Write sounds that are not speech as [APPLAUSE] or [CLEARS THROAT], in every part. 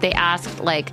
they asked, like,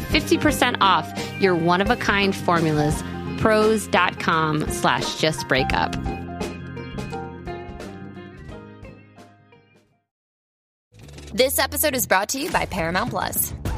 50% off your one of a kind formulas. Prose.com slash just break up. This episode is brought to you by Paramount Plus.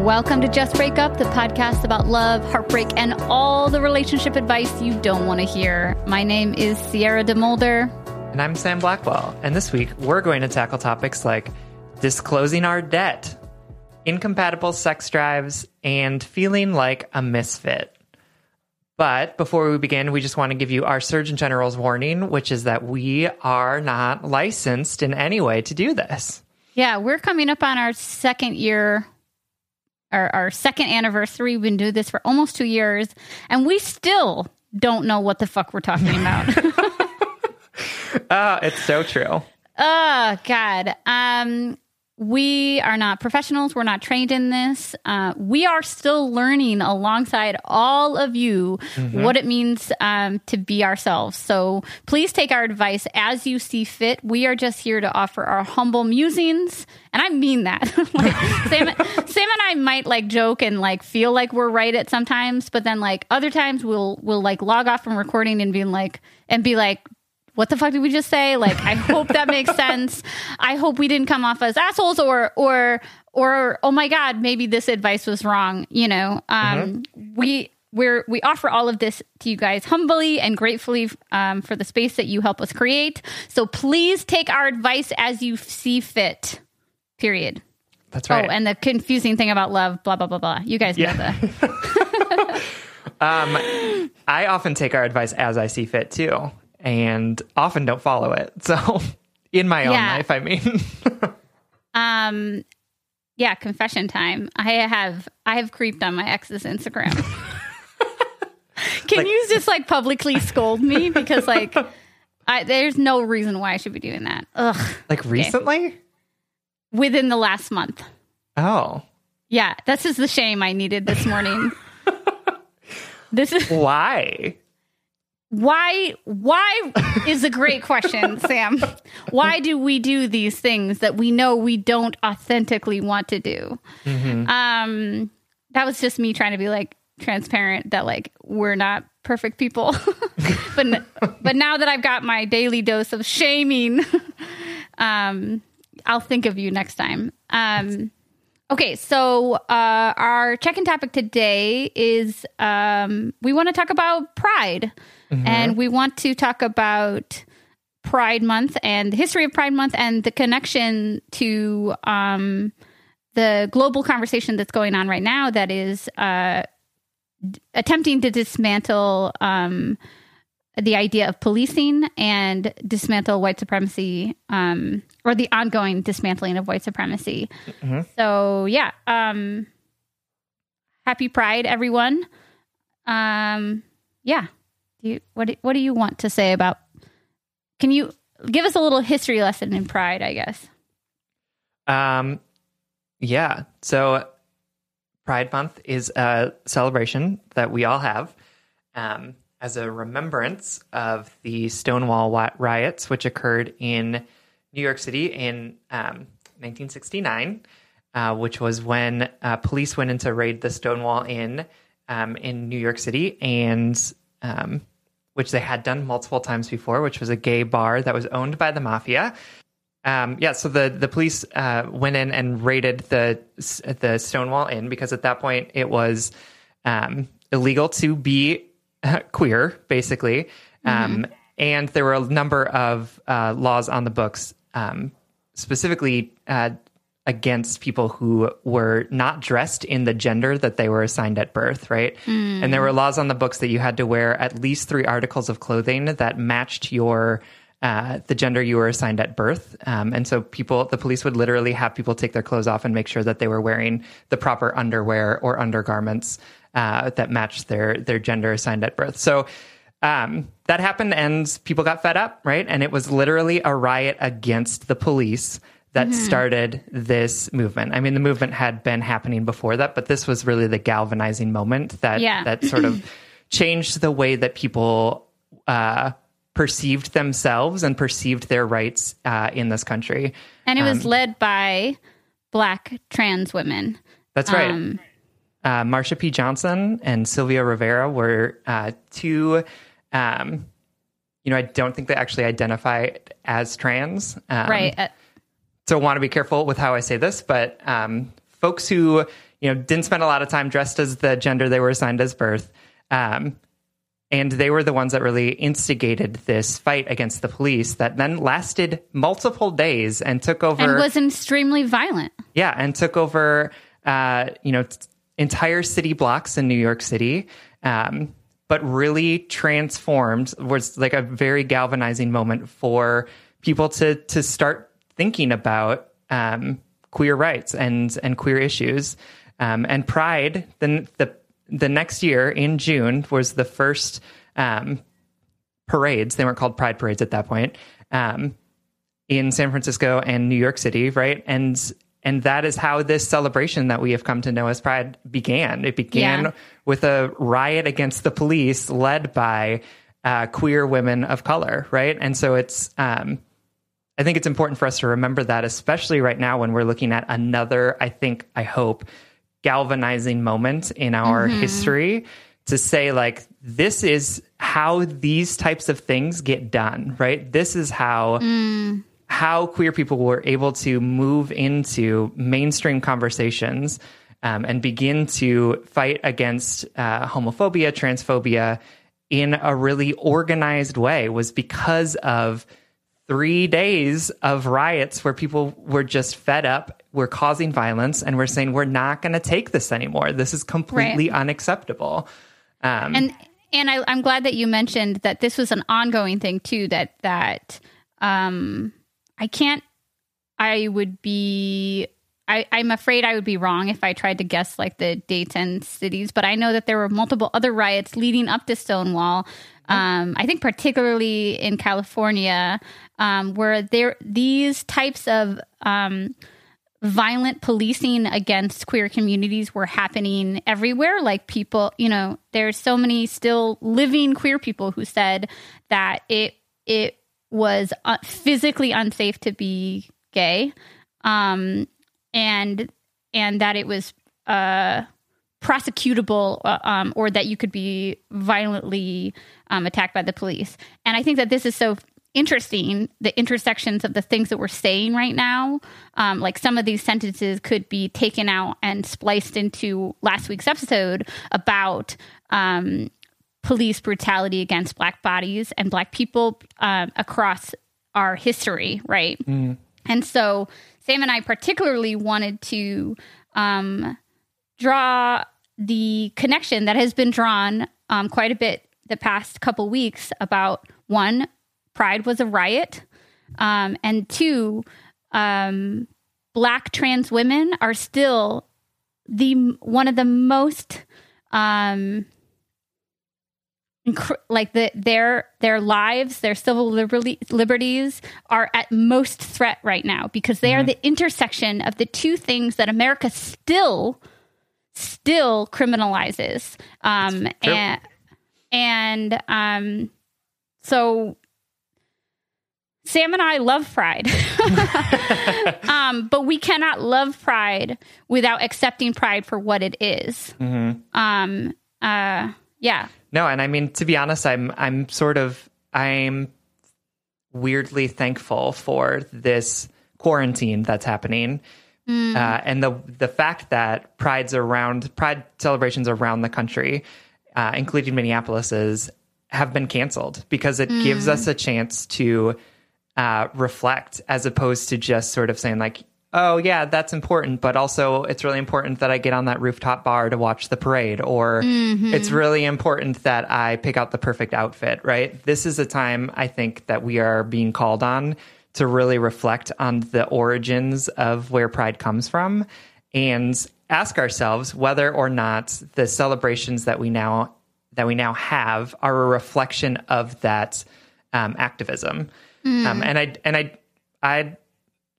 Welcome to Just Break Up, the podcast about love, heartbreak, and all the relationship advice you don't want to hear. My name is Sierra DeMulder. And I'm Sam Blackwell. And this week, we're going to tackle topics like disclosing our debt, incompatible sex drives, and feeling like a misfit. But before we begin, we just want to give you our Surgeon General's warning, which is that we are not licensed in any way to do this. Yeah, we're coming up on our second year, our, our second anniversary. We've been doing this for almost two years, and we still don't know what the fuck we're talking about. [LAUGHS] [LAUGHS] Ah, it's so true. Oh God. Um, we are not professionals. We're not trained in this. Uh, we are still learning alongside all of you what it means um, to be ourselves. So please take our advice as you see fit. We are just here to offer our humble musings, and I mean that. [LAUGHS] like Sam, Sam and I might like joke and like feel like we're right at sometimes, but then like other times we'll we'll like log off from recording and be like and be like what the fuck did we just say? Like, I hope that makes [LAUGHS] sense. I hope we didn't come off as assholes or, or, or, oh my God, maybe this advice was wrong. You know, um, we, we're, we offer all of this to you guys humbly and gratefully um, for the space that you help us create. So please take our advice as you see fit. Period. That's right. Oh, and the confusing thing about love, blah blah blah blah. You guys know Yeah. the [LAUGHS] um, I often take our advice as I see fit too, and often don't follow it. So, [LAUGHS] in my own Yeah. life, I mean, [LAUGHS] Um, yeah, confession time. I have I have creeped on my ex's Instagram. [LAUGHS] Can Like- you just like publicly scold me because like I, there's no reason why I should be doing that. Ugh. like recently. Within the last month. Oh, Yeah, this is the shame I needed this morning. this is why? Why why is a great question [LAUGHS] sam. Why do we do these things that we know we don't authentically want to do? Um that was just me trying to be like transparent that like we're not perfect people. [LAUGHS] But but now that i've got my daily dose of shaming [LAUGHS] um i'll think of you next time. Um Okay, so uh, our check-in topic today is um, we want to talk about Pride, and we want to talk about Pride Month and the history of Pride Month and the connection to um, the global conversation that's going on right now that is uh, d- attempting to dismantle um, the idea of policing and dismantle white supremacy um, or the ongoing dismantling of white supremacy. So yeah, um, happy Pride, everyone. Um, yeah, do you, what do- what do you want to say about? Can you give us a little history lesson in Pride? I guess. Um, yeah. So Pride Month is a celebration that we all have um, as a remembrance of the Stonewall riots, which occurred in New York City in um, 1969, uh, which was when uh, police went in to raid the Stonewall Inn um, in New York City and um, which they had done multiple times before, which was a gay bar that was owned by the mafia. Um, yeah, so the the police uh, went in and raided the the Stonewall Inn because at that point it was um, illegal to be uh, queer, basically, um, and there were a number of uh, laws on the books, um, specifically uh, against people who were not dressed in the gender that they were assigned at birth, right? And there were laws on the books that you had to wear at least three articles of clothing that matched your uh, the gender you were assigned at birth. Um, and so people, the police would literally have people take their clothes off and make sure that they were wearing the proper underwear or undergarments uh, that matched their their gender assigned at birth. So um, that happened, and people got fed up, right? And it was literally a riot against the police that started this movement. I mean, the movement had been happening before that, but this was really the galvanizing moment that Yeah. that sort of [CLEARS THROAT] changed the way that people uh, perceived themselves and perceived their rights uh, in this country. And it was led by black trans women. That's right. Um, uh, Marsha P. Johnson and Sylvia Rivera were uh, two. Um, you know, I don't think they actually identify as trans. Um, right. So I want to be careful with how I say this, but um, folks who you know didn't spend a lot of time dressed as the gender they were assigned as birth, um, and they were the ones that really instigated this fight against the police that then lasted multiple days and took over. and was extremely violent. Yeah, and took over, uh, you know, t- entire city blocks in New York City, um, but really transformed. Was like a very galvanizing moment for people to to start thinking about um, queer rights and and queer issues. Um, and Pride, then the the next year in June was the first um, parades. They weren't called Pride parades at that point. Um, in San Francisco and New York City, right? And and that is how this celebration that we have come to know as Pride began. It began Yeah. with a riot against the police led by uh, queer women of color, right? And so it's um, I think it's important for us to remember that, especially right now when we're looking at another, I think, I hope, galvanizing moment in our history to say, like, this is how these types of things get done, right? This is how how queer people were able to move into mainstream conversations um, and begin to fight against uh, homophobia, transphobia in a really organized way was because of three days of riots where people were just fed up, were causing violence, and we're saying we're not going to take this anymore. This is completely unacceptable. Um, and and I, I'm glad that you mentioned that this was an ongoing thing too. That that um, I can't. I would be. I, I'm afraid I would be wrong if I tried to guess like the dates and cities, but I know that there were multiple other riots leading up to Stonewall. Um, I think particularly in California, um, where there these types of um, violent policing against queer communities were happening everywhere. Like people, you know, there's so many still living queer people who said that it it was uh, physically unsafe to be gay, um, and and that it was uh, prosecutable uh, um, or that you could be violently um, attacked by the police. And I think that this is so interesting the intersections of the things that we're saying right now. Um, like some of these sentences could be taken out and spliced into last week's episode about um, police brutality against Black bodies and Black people um, across our history, right? Mm. And so Sam and I particularly wanted to um, draw the connection that has been drawn um, quite a bit the past couple weeks about one, Pride was a riot, um, and two, um, Black trans women are still the one of the most um, like the, their their lives, their civil liberty, liberties are at most threat right now because they mm-hmm. are the intersection of the two things that America still still criminalizes. Um, and and um, so Sam and I love pride, [LAUGHS] um, but we cannot love pride without accepting pride for what it is. Mm-hmm. Um, uh, yeah. No, and I mean to be honest, I'm I'm sort of I'm weirdly thankful for this quarantine that's happening. Mm. Uh, and the the fact that prides around pride celebrations around the country, uh, including Minneapolis's, have been canceled because it mm. gives us a chance to uh, reflect as opposed to just sort of saying like, oh yeah, that's important, but also it's really important that I get on that rooftop bar to watch the parade, or mm-hmm. it's really important that I pick out the perfect outfit, right? This is a time I think that we are being called on to really reflect on the origins of where pride comes from and ask ourselves whether or not the celebrations that we now that we now have are a reflection of that um, activism. Mm. Um, and I and I I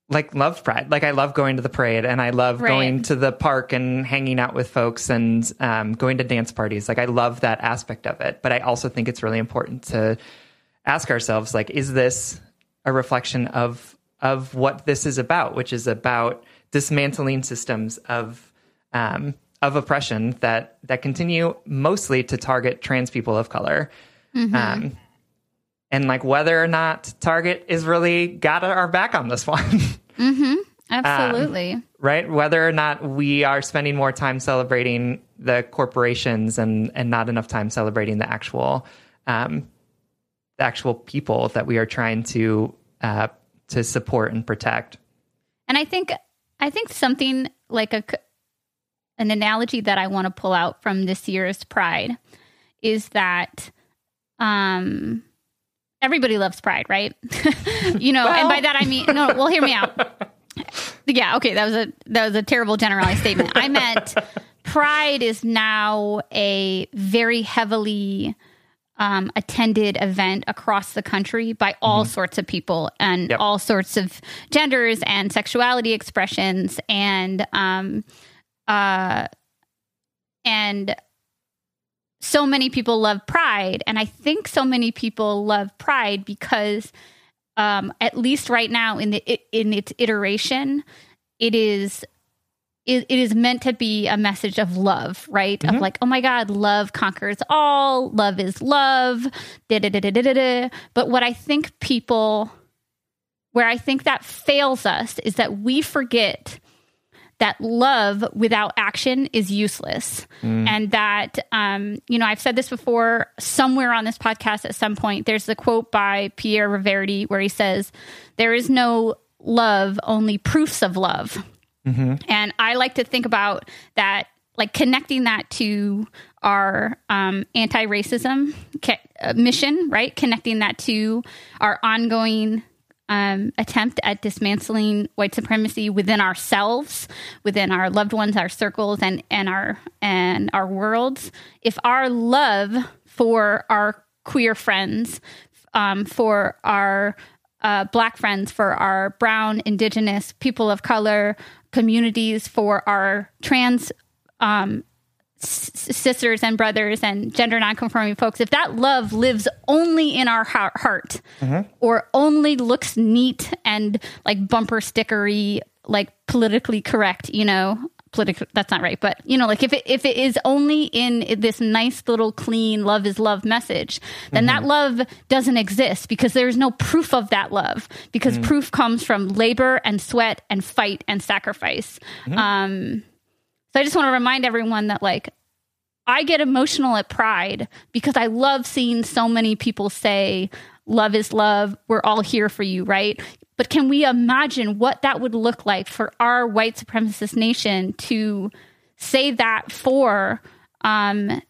like love pride. Like I love going to the parade and I love right. going to the park and hanging out with folks and um, going to dance parties. Like I love that aspect of it. But I also think it's really important to ask ourselves, like, is this a reflection of of what this is about, which is about dismantling systems of um, of oppression that that continue mostly to target trans people of color. Mm-hmm. Um, and like whether or not Target is really got our back on this [LAUGHS] one. mm-hmm. Absolutely. Um, right? Whether or not we are spending more time celebrating the corporations and and not enough time celebrating the actual um, the actual people that we are trying to uh, to support and protect. And I think I think something like a an analogy that I want to pull out from this year's Pride is that um everybody loves pride, right? [LAUGHS] you know, well. and by that I mean no, well hear me out. [LAUGHS] Yeah, okay, that was a that was a terrible generalized statement. I meant pride is now a very heavily um, attended event across the country by all mm-hmm. sorts of people and yep. all sorts of genders and sexuality expressions and um, uh, and so many people love Pride, and I think so many people love Pride because, um, at least right now in the in its iteration, it is it, it is meant to be a message of love, right? Mm-hmm. Of like, oh my God, love conquers all, love is love. Da, da, da, da, da, da. But what I think people, where I think that fails us is that we forget that love without action is useless. Mm. And that, um, you know, I've said this before somewhere on this podcast at some point. There's a quote by Pierre Reverdy where he says, There is no love, only proofs of love. Mm-hmm. And I like to think about that, like connecting that to our um, anti racism uh, mission, right? Connecting that to our ongoing um, attempt at dismantling white supremacy within ourselves, within our loved ones, our circles, and and our and our worlds. If our love for our queer friends, um, for our uh, black friends, for our brown, indigenous, people of color, communities, for our trans um, sisters and brothers and gender nonconforming folks, if that love lives only in our heart, heart or only looks neat and like bumper stickery, like politically correct, you know, political that's not right but you know like if it if it is only in this nice little clean love is love message then that mm-hmm. love doesn't exist because there's no proof of that love because mm. proof comes from labor and sweat and fight and sacrifice. Mm-hmm. Um so i just want to remind everyone that like I get emotional at Pride because I love seeing so many people say, Love is love. We're all here for you, right? But can we imagine what that would look like for our white supremacist nation to say that for um,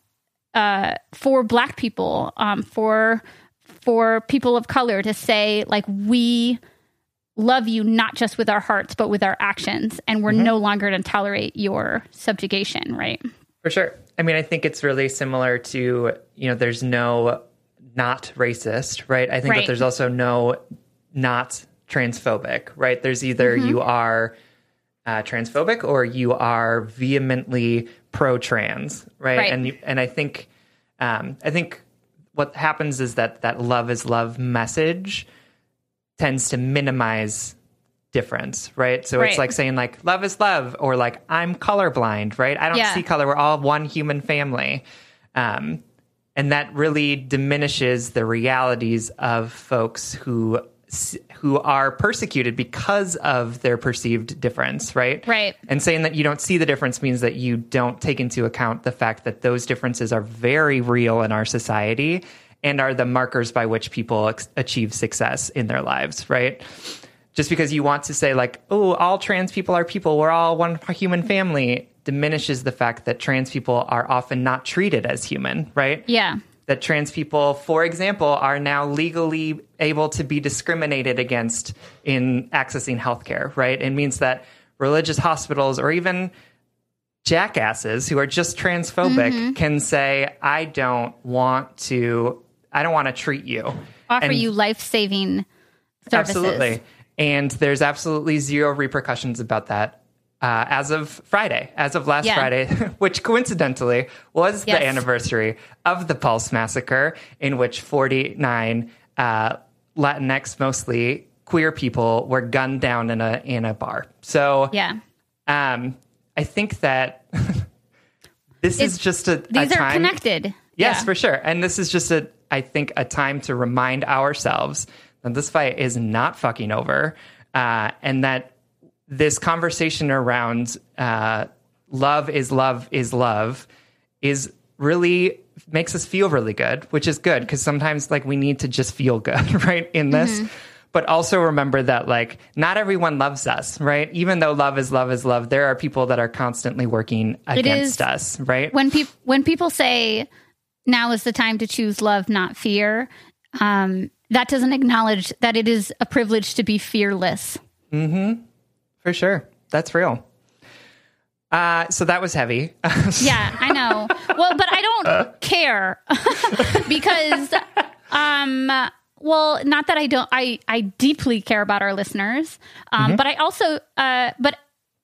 uh, for Black people, um, for for people of color to say like we love you not just with our hearts but with our actions, and we're no longer going to tolerate your subjugation, right? For sure. I mean, I think it's really similar to, you know, there's no not racist, right? I think Right. that there's also no not transphobic, right? There's either Mm-hmm. you are uh, transphobic or you are vehemently pro-trans, right? Right. And you, and I think um, I think what happens is that that love is love message tends to minimize difference, right? So Right. it's like saying like love is love or like I'm colorblind, right? I don't Yeah. see color. We're all one human family. Um, and that really diminishes the realities of folks who who are persecuted because of their perceived difference, right? Right. And saying that you don't see the difference means that you don't take into account the fact that those differences are very real in our society and are the markers by which people ex- achieve success in their lives, right? Just because you want to say, like, oh, all trans people are people, we're all one human family, diminishes the fact that trans people are often not treated as human, right? Yeah. that trans people, for example, are now legally able to be discriminated against in accessing healthcare, right? It means that religious hospitals or even jackasses who are just transphobic mm-hmm. can say, I don't want to, I don't want to treat you. Offer And- you life saving services. Absolutely. And there's absolutely zero repercussions about that. Uh, as of Friday, as of last Yeah. Friday, [LAUGHS] which coincidentally was Yes. the anniversary of the Pulse massacre, in which 49 uh, Latinx, mostly queer people, were gunned down in a in a bar. So, Yeah. um, I think that [LAUGHS] this is just a, a These are time. connected. Yes, Yeah. for sure. And this is just a, I think, a time to remind ourselves that this fight is not fucking over, uh, and that this conversation around uh, love is love is love is really makes us feel really good, which is good because sometimes like we need to just feel good, [LAUGHS] right? In this. Mm-hmm. But also remember that like not everyone loves us, right? Even though love is love is love, there are people that are constantly working against us, right? when people when people say now is the time to choose love not fear um, that doesn't acknowledge that it is a privilege to be fearless Mm-hmm. For sure. That's real. Uh, so that was heavy. [LAUGHS] yeah i know well but i don't care [LAUGHS] because um well not that i don't i i deeply care about our listeners um but i also uh but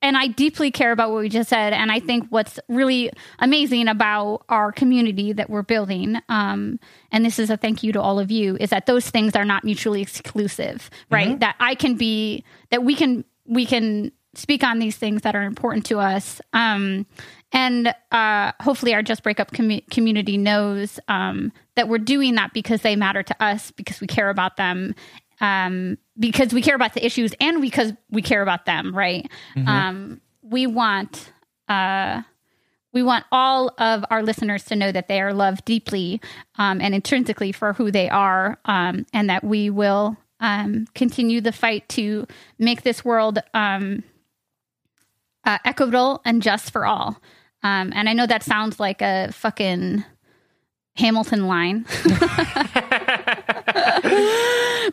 and I deeply care about what we just said. And I think what's really amazing about our community that we're building, um, and this is a thank you to all of you, is that those things are not mutually exclusive, right? That I can be, that we can, we can speak on these things that are important to us. Um, and uh, hopefully, our Just Breakup commu- community knows um, that we're doing that because they matter to us, because we care about them, um, because we care about the issues, and because we care about them. Right? Um, we want. Uh, we want all of our listeners to know that they are loved deeply um, and intrinsically for who they are, um, and that we will um, continue the fight to make this world um, uh, equitable and just for all. Um, and I know that sounds like a fucking Hamilton line, [LAUGHS] [LAUGHS]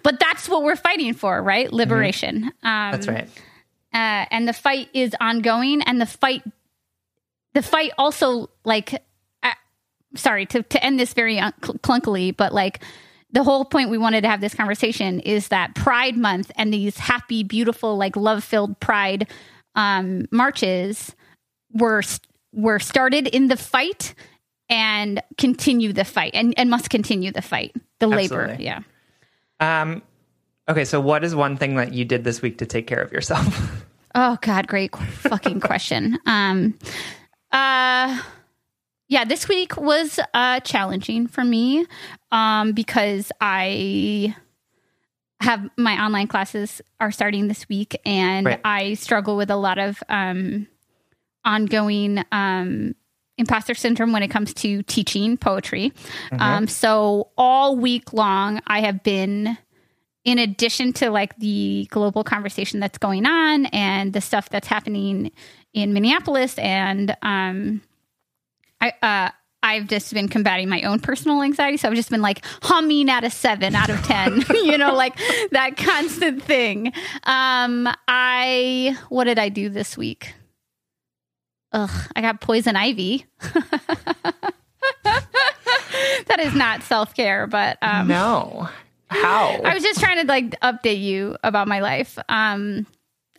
but that's what we're fighting for, right? Liberation. Um, That's right. uh, and the fight is ongoing and the fight the fight also like uh, sorry to, to end this very un- clunkily but like the whole point we wanted to have this conversation is that pride month and these happy beautiful like love filled pride um, marches were were started in the fight and continue the fight and, and must continue the fight, the labor. Absolutely. Yeah. Um, okay, so what is one thing that you did this week to take care of yourself? [LAUGHS] Oh God, great fucking question. [LAUGHS] Um, uh, yeah, this week was uh challenging for me, um, because I have my online classes are starting this week, and Right. I struggle with a lot of um ongoing um imposter syndrome when it comes to teaching poetry. Um, so all week long, I have been in addition to like the global conversation that's going on and the stuff that's happening in Minneapolis and um I uh I've just been combating my own personal anxiety. So I've just been like humming at a seven out of 10, [LAUGHS] you know, like that constant thing. Um, I, what did I do this week? Ugh, I got poison ivy. [LAUGHS] that is not self care, but um, no. How? I was just trying to like update you about my life. Um,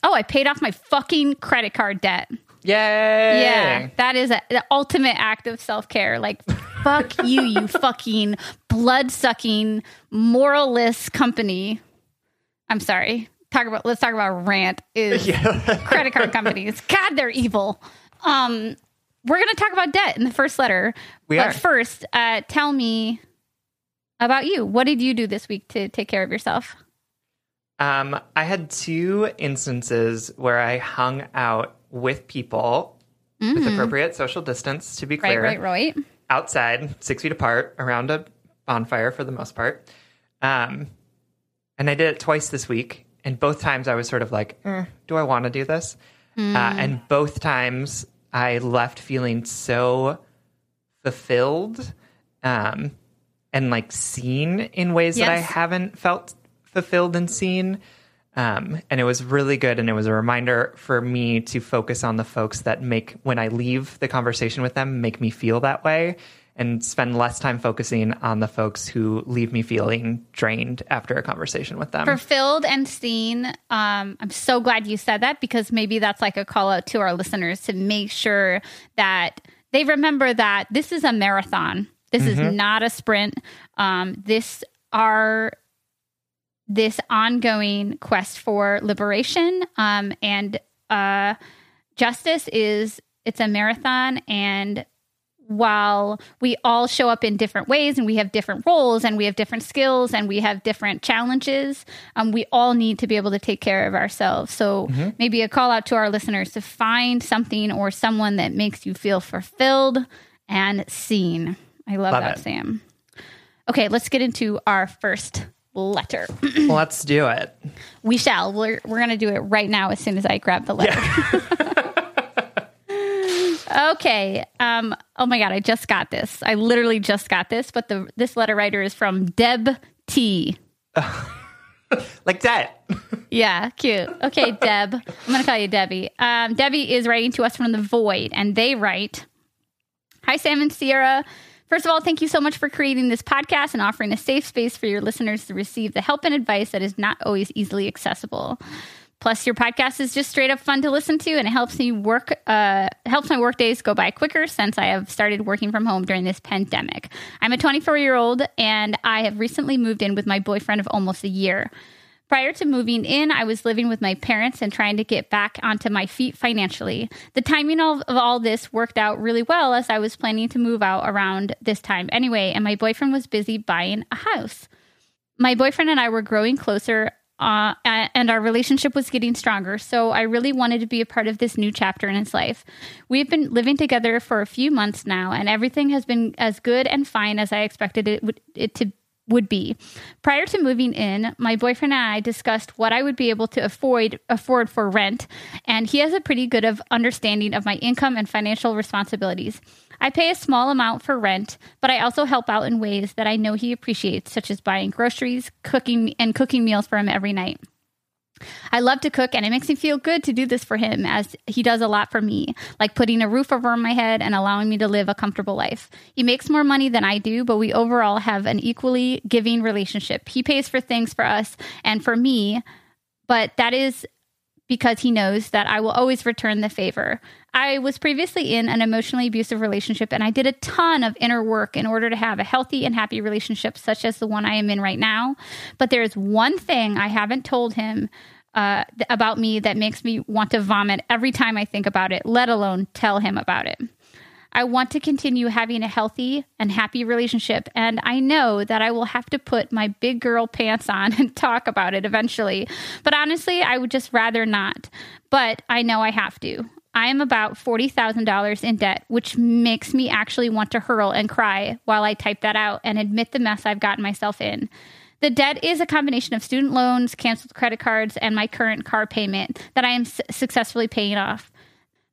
oh, I paid off my fucking credit card debt. Yay! Yeah, that is a, the ultimate act of self care. Like, fuck [LAUGHS] you, you fucking blood sucking, moralless company. I'm sorry. Talk about. Let's talk about rant. Is [LAUGHS] credit card companies? God, they're evil. Um, we're gonna talk about debt in the first letter. We but are. first, uh, tell me about you. What did you do this week to take care of yourself? Um, I had two instances where I hung out with people with appropriate social distance, to be Mm-hmm. Right, right, right. outside, six feet apart, around a bonfire for the most part. Um, and I did it twice this week. And both times I was sort of like, eh, do I want to do this? Uh, and both times I left feeling so fulfilled um, and like seen in ways that I haven't felt fulfilled and seen. Um, and it was really good. And it was a reminder for me to focus on the folks that make, when I leave the conversation with them, make me feel that way and spend less time focusing on the folks who leave me feeling drained after a conversation with them. fulfilled and seen. Um, I'm so glad you said that because maybe that's like a call out to our listeners to make sure that they remember that this is a marathon. This is not a sprint. Um, this are this ongoing quest for liberation um, and uh, justice is it's a marathon and while we all show up in different ways and we have different roles and we have different skills and we have different challenges, um, we all need to be able to take care of ourselves. So maybe a call out to our listeners to find something or someone that makes you feel fulfilled and seen. I love, Love that, it. Sam. Okay, let's get into our first letter. Let's do it. we shall. We're, we're going to do it right now as soon as I grab the letter. [LAUGHS] Okay. Um. Oh my god, I just got this. I literally just got this. But the this letter writer is from Deb T. [LAUGHS] Like that. Yeah, cute. Okay, [LAUGHS] Deb. I'm gonna call you Debbie. Um, Debbie is writing to us from the void, and they write, "Hi, Sam and Sierra." First of all, thank you so much for creating this podcast and offering a safe space for your listeners to receive the help and advice that is not always easily accessible. Plus, your podcast is just straight up fun to listen to, and it helps me work. Uh, helps my work days go by quicker since I have started working from home during this pandemic. I'm a 24 year old, and I have recently moved in with my boyfriend of almost a year. Prior to moving in, I was living with my parents and trying to get back onto my feet financially. The timing of, of all this worked out really well as I was planning to move out around this time anyway, and my boyfriend was busy buying a house. My boyfriend and I were growing closer. Uh, and our relationship was getting stronger, so I really wanted to be a part of this new chapter in his life. We've been living together for a few months now, and everything has been as good and fine as I expected it, would, it to would be. Prior to moving in, my boyfriend and I discussed what I would be able to afford afford for rent, and he has a pretty good of understanding of my income and financial responsibilities. I pay a small amount for rent, but I also help out in ways that I know he appreciates, such as buying groceries, cooking and cooking meals for him every night. I love to cook, and it makes me feel good to do this for him as he does a lot for me, like putting a roof over my head and allowing me to live a comfortable life. He makes more money than I do, but we overall have an equally giving relationship. He pays for things for us and for me, but that is because he knows that I will always return the favor. I was previously in an emotionally abusive relationship and I did a ton of inner work in order to have a healthy and happy relationship, such as the one I am in right now. But there is one thing I haven't told him uh, th- about me that makes me want to vomit every time I think about it, let alone tell him about it. I want to continue having a healthy and happy relationship, and I know that I will have to put my big girl pants on [LAUGHS] and talk about it eventually. But honestly, I would just rather not. But I know I have to. I am about $40,000 in debt, which makes me actually want to hurl and cry while I type that out and admit the mess I've gotten myself in. The debt is a combination of student loans, canceled credit cards, and my current car payment that I am s- successfully paying off.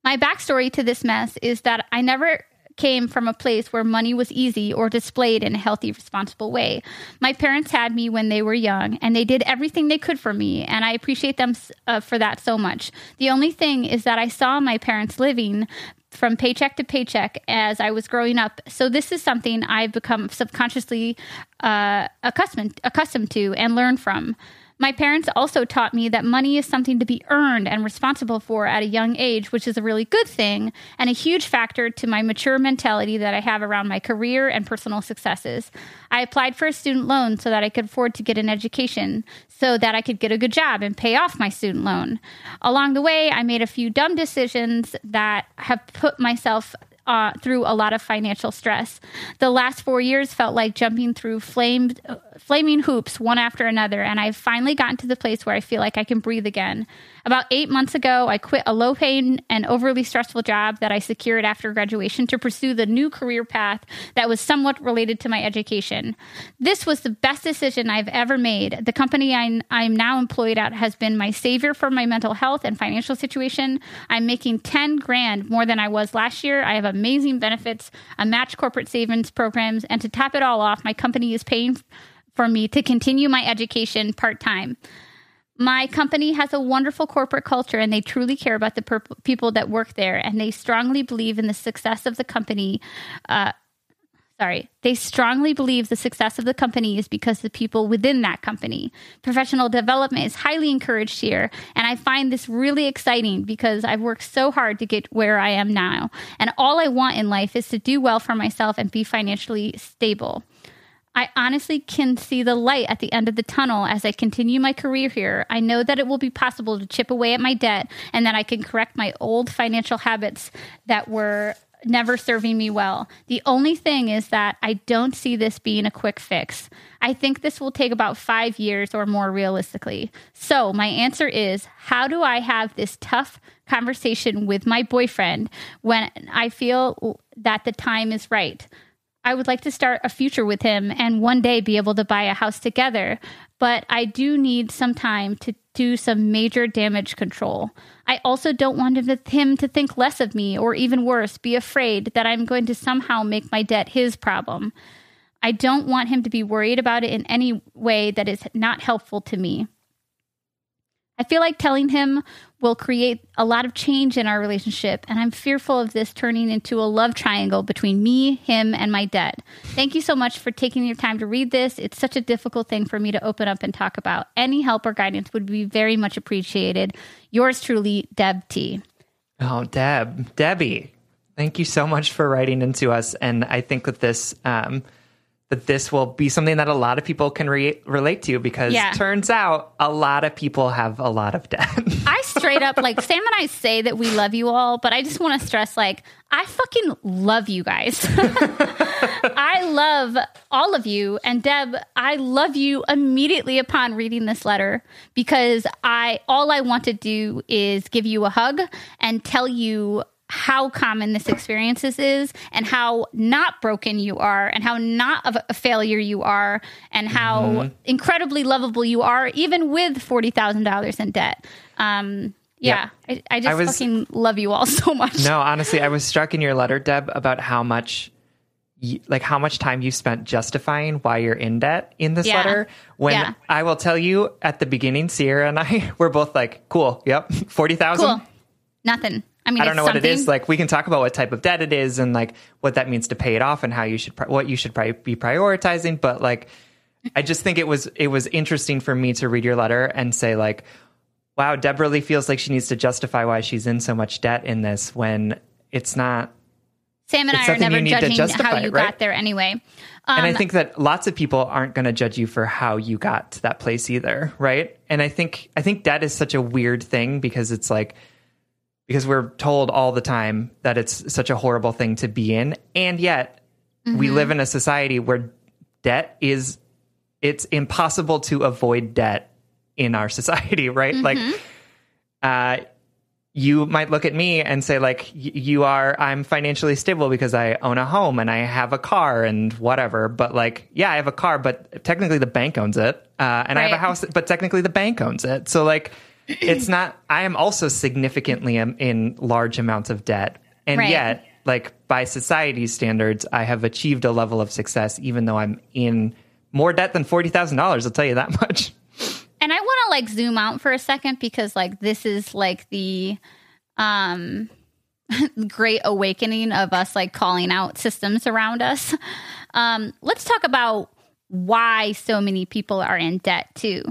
My backstory to this mess is that I never came from a place where money was easy or displayed in a healthy, responsible way. My parents had me when they were young, and they did everything they could for me, and I appreciate them uh, for that so much. The only thing is that I saw my parents living from paycheck to paycheck as I was growing up. So this is something I've become subconsciously uh, accustomed accustomed to and learned from. My parents also taught me that money is something to be earned and responsible for at a young age, which is a really good thing and a huge factor to my mature mentality that I have around my career and personal successes. I applied for a student loan so that I could afford to get an education, so that I could get a good job and pay off my student loan. Along the way, I made a few dumb decisions that have put myself uh, through a lot of financial stress. The last four years felt like jumping through flamed, uh, flaming hoops one after another, and I've finally gotten to the place where I feel like I can breathe again. About eight months ago, I quit a low paying and overly stressful job that I secured after graduation to pursue the new career path that was somewhat related to my education. This was the best decision I've ever made. The company I'm, I'm now employed at has been my savior for my mental health and financial situation. I'm making 10 grand more than I was last year. I have amazing benefits, a match corporate savings programs, and to top it all off, my company is paying for me to continue my education part time. My company has a wonderful corporate culture and they truly care about the per- people that work there and they strongly believe in the success of the company. Uh, sorry, they strongly believe the success of the company is because the people within that company. Professional development is highly encouraged here, and I find this really exciting because I've worked so hard to get where I am now. And all I want in life is to do well for myself and be financially stable. I honestly can see the light at the end of the tunnel as I continue my career here. I know that it will be possible to chip away at my debt and that I can correct my old financial habits that were never serving me well. The only thing is that I don't see this being a quick fix. I think this will take about five years or more realistically. So, my answer is how do I have this tough conversation with my boyfriend when I feel that the time is right? I would like to start a future with him and one day be able to buy a house together, but I do need some time to do some major damage control. I also don't want him to think less of me or even worse, be afraid that I'm going to somehow make my debt his problem. I don't want him to be worried about it in any way that is not helpful to me. I feel like telling him will create a lot of change in our relationship, and I'm fearful of this turning into a love triangle between me, him, and my dad. Thank you so much for taking your time to read this. It's such a difficult thing for me to open up and talk about. Any help or guidance would be very much appreciated. Yours truly, Deb T. Oh, Deb, Debbie, thank you so much for writing into us. And I think that this, um, that this will be something that a lot of people can re- relate to because Yeah. turns out a lot of people have a lot of debt. [LAUGHS] I straight up like Sam and I say that we love you all, but I just want to stress like I fucking love you guys. [LAUGHS] I love all of you and Deb, I love you immediately upon reading this letter because I all I want to do is give you a hug and tell you how common this experience is and how not broken you are and how not of a failure you are and how incredibly lovable you are even with $40,000 in debt. Um yeah, I, I just I was- fucking love you all [LAUGHS] so much. no, honestly, I was struck in your letter, Deb, about how much, y like how much time you spent justifying why you're in debt in this Yeah. letter. When Yeah. I will tell you at the beginning, Sierra and I [LAUGHS] were both like, "Cool, yep, forty thousand. Cool. Nothing. I mean, I don't know what it is. Like we can talk about what type of debt it is and like what that means to pay it off and how you should what you should pri- be prioritizing. But like, I just think it was it was interesting for me to read your letter and say like, wow, Deb really feels like she needs to justify why she's in so much debt in this when it's not. Sam and I are never judging how you right? got there anyway. Um, and I think that lots of people aren't going to judge you for how you got to that place either, right? And I think I think debt is such a weird thing because it's like because we're told all the time that it's such a horrible thing to be in, and yet we live in a society where debt is it's impossible to avoid debt in our [LAUGHS] society, right? Like uh you might look at me and say like you are i'm financially stable because i own a home and i have a car and whatever. But like yeah i have a car but technically the bank owns it uh, and i have a house but technically the bank owns it. So like it's not i am also significantly in, large amounts of debt and Right. yet like by society's standards i have achieved a level of success even though i'm in more debt than $40000 i'll tell you that [LAUGHS] much and I want to like zoom out for a second because like this is like the um [LAUGHS] great awakening of us like calling out systems around us. Um let's talk about why so many people are in debt too.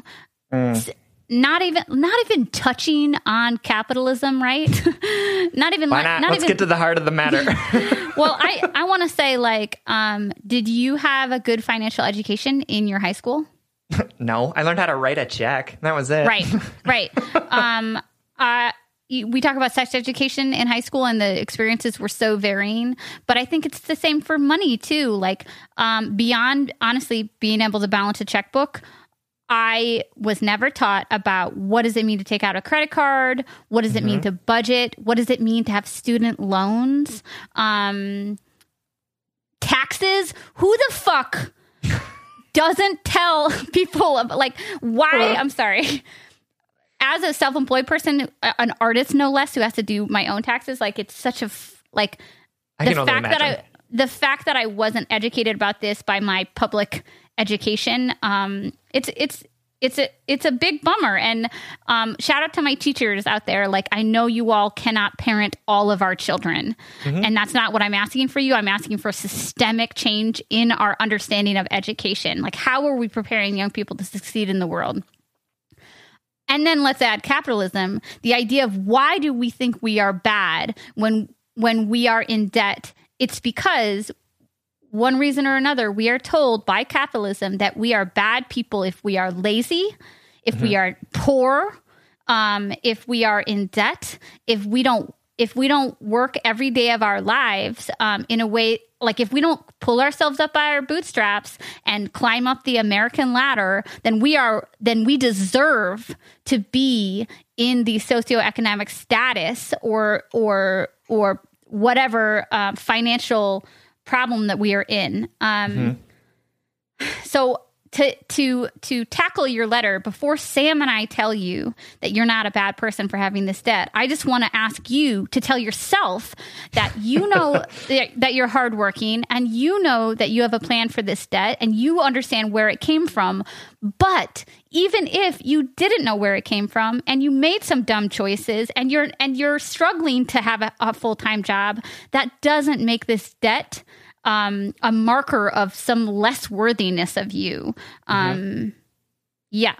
S- Not even not even touching on capitalism, right? [LAUGHS] not even why like- not, not let's even get to the heart of the matter [LAUGHS] well, I I want to say like um did you have a good financial education in your high school? [LAUGHS] No, I learned how to write a check. That was it. right right um uh we talk about sex education in high school and the experiences were so varying but i think it's the same for money too like um beyond honestly being able to balance a checkbook I was never taught about what does it mean to take out a credit card? What does it mean to budget? What does it mean to have student loans? Um, taxes? Who the fuck doesn't tell [LAUGHS] people about, like why i'm sorry as a self-employed person an artist no less who has to do my own taxes like it's such a f- like I the fact that i the fact that i wasn't educated about this by my public education um it's it's it's a it's a big bummer. And um, shout out to my teachers out there. Like i know you all cannot parent all of our children. Mm-hmm. and that's not what i'm asking for you. I'm asking for systemic change in our understanding of education. Like how are we preparing young people to succeed in the world? And then let's add capitalism the idea of why do we think we are bad when when we are in debt? It's because one reason or another, we are told by capitalism that we are bad people if we are lazy, if we are poor, um, if we are in debt, if we don't if we don't work every day of our lives um, in a way like if we don't pull ourselves up by our bootstraps and climb up the American ladder, then we are then we deserve to be in the socioeconomic status or or or whatever uh, financial problem that we are in. Um, So to to to tackle your letter before Sam and I tell you that you're not a bad person for having this debt, I just want to ask you to tell yourself that you know [LAUGHS] that, that you're hardworking and you know that you have a plan for this debt and you understand where it came from. But even if you didn't know where it came from and you made some dumb choices and you're and you're struggling to have a, a full time job, that doesn't make this debt um, a marker of some less worthiness of you. Um, Yeah.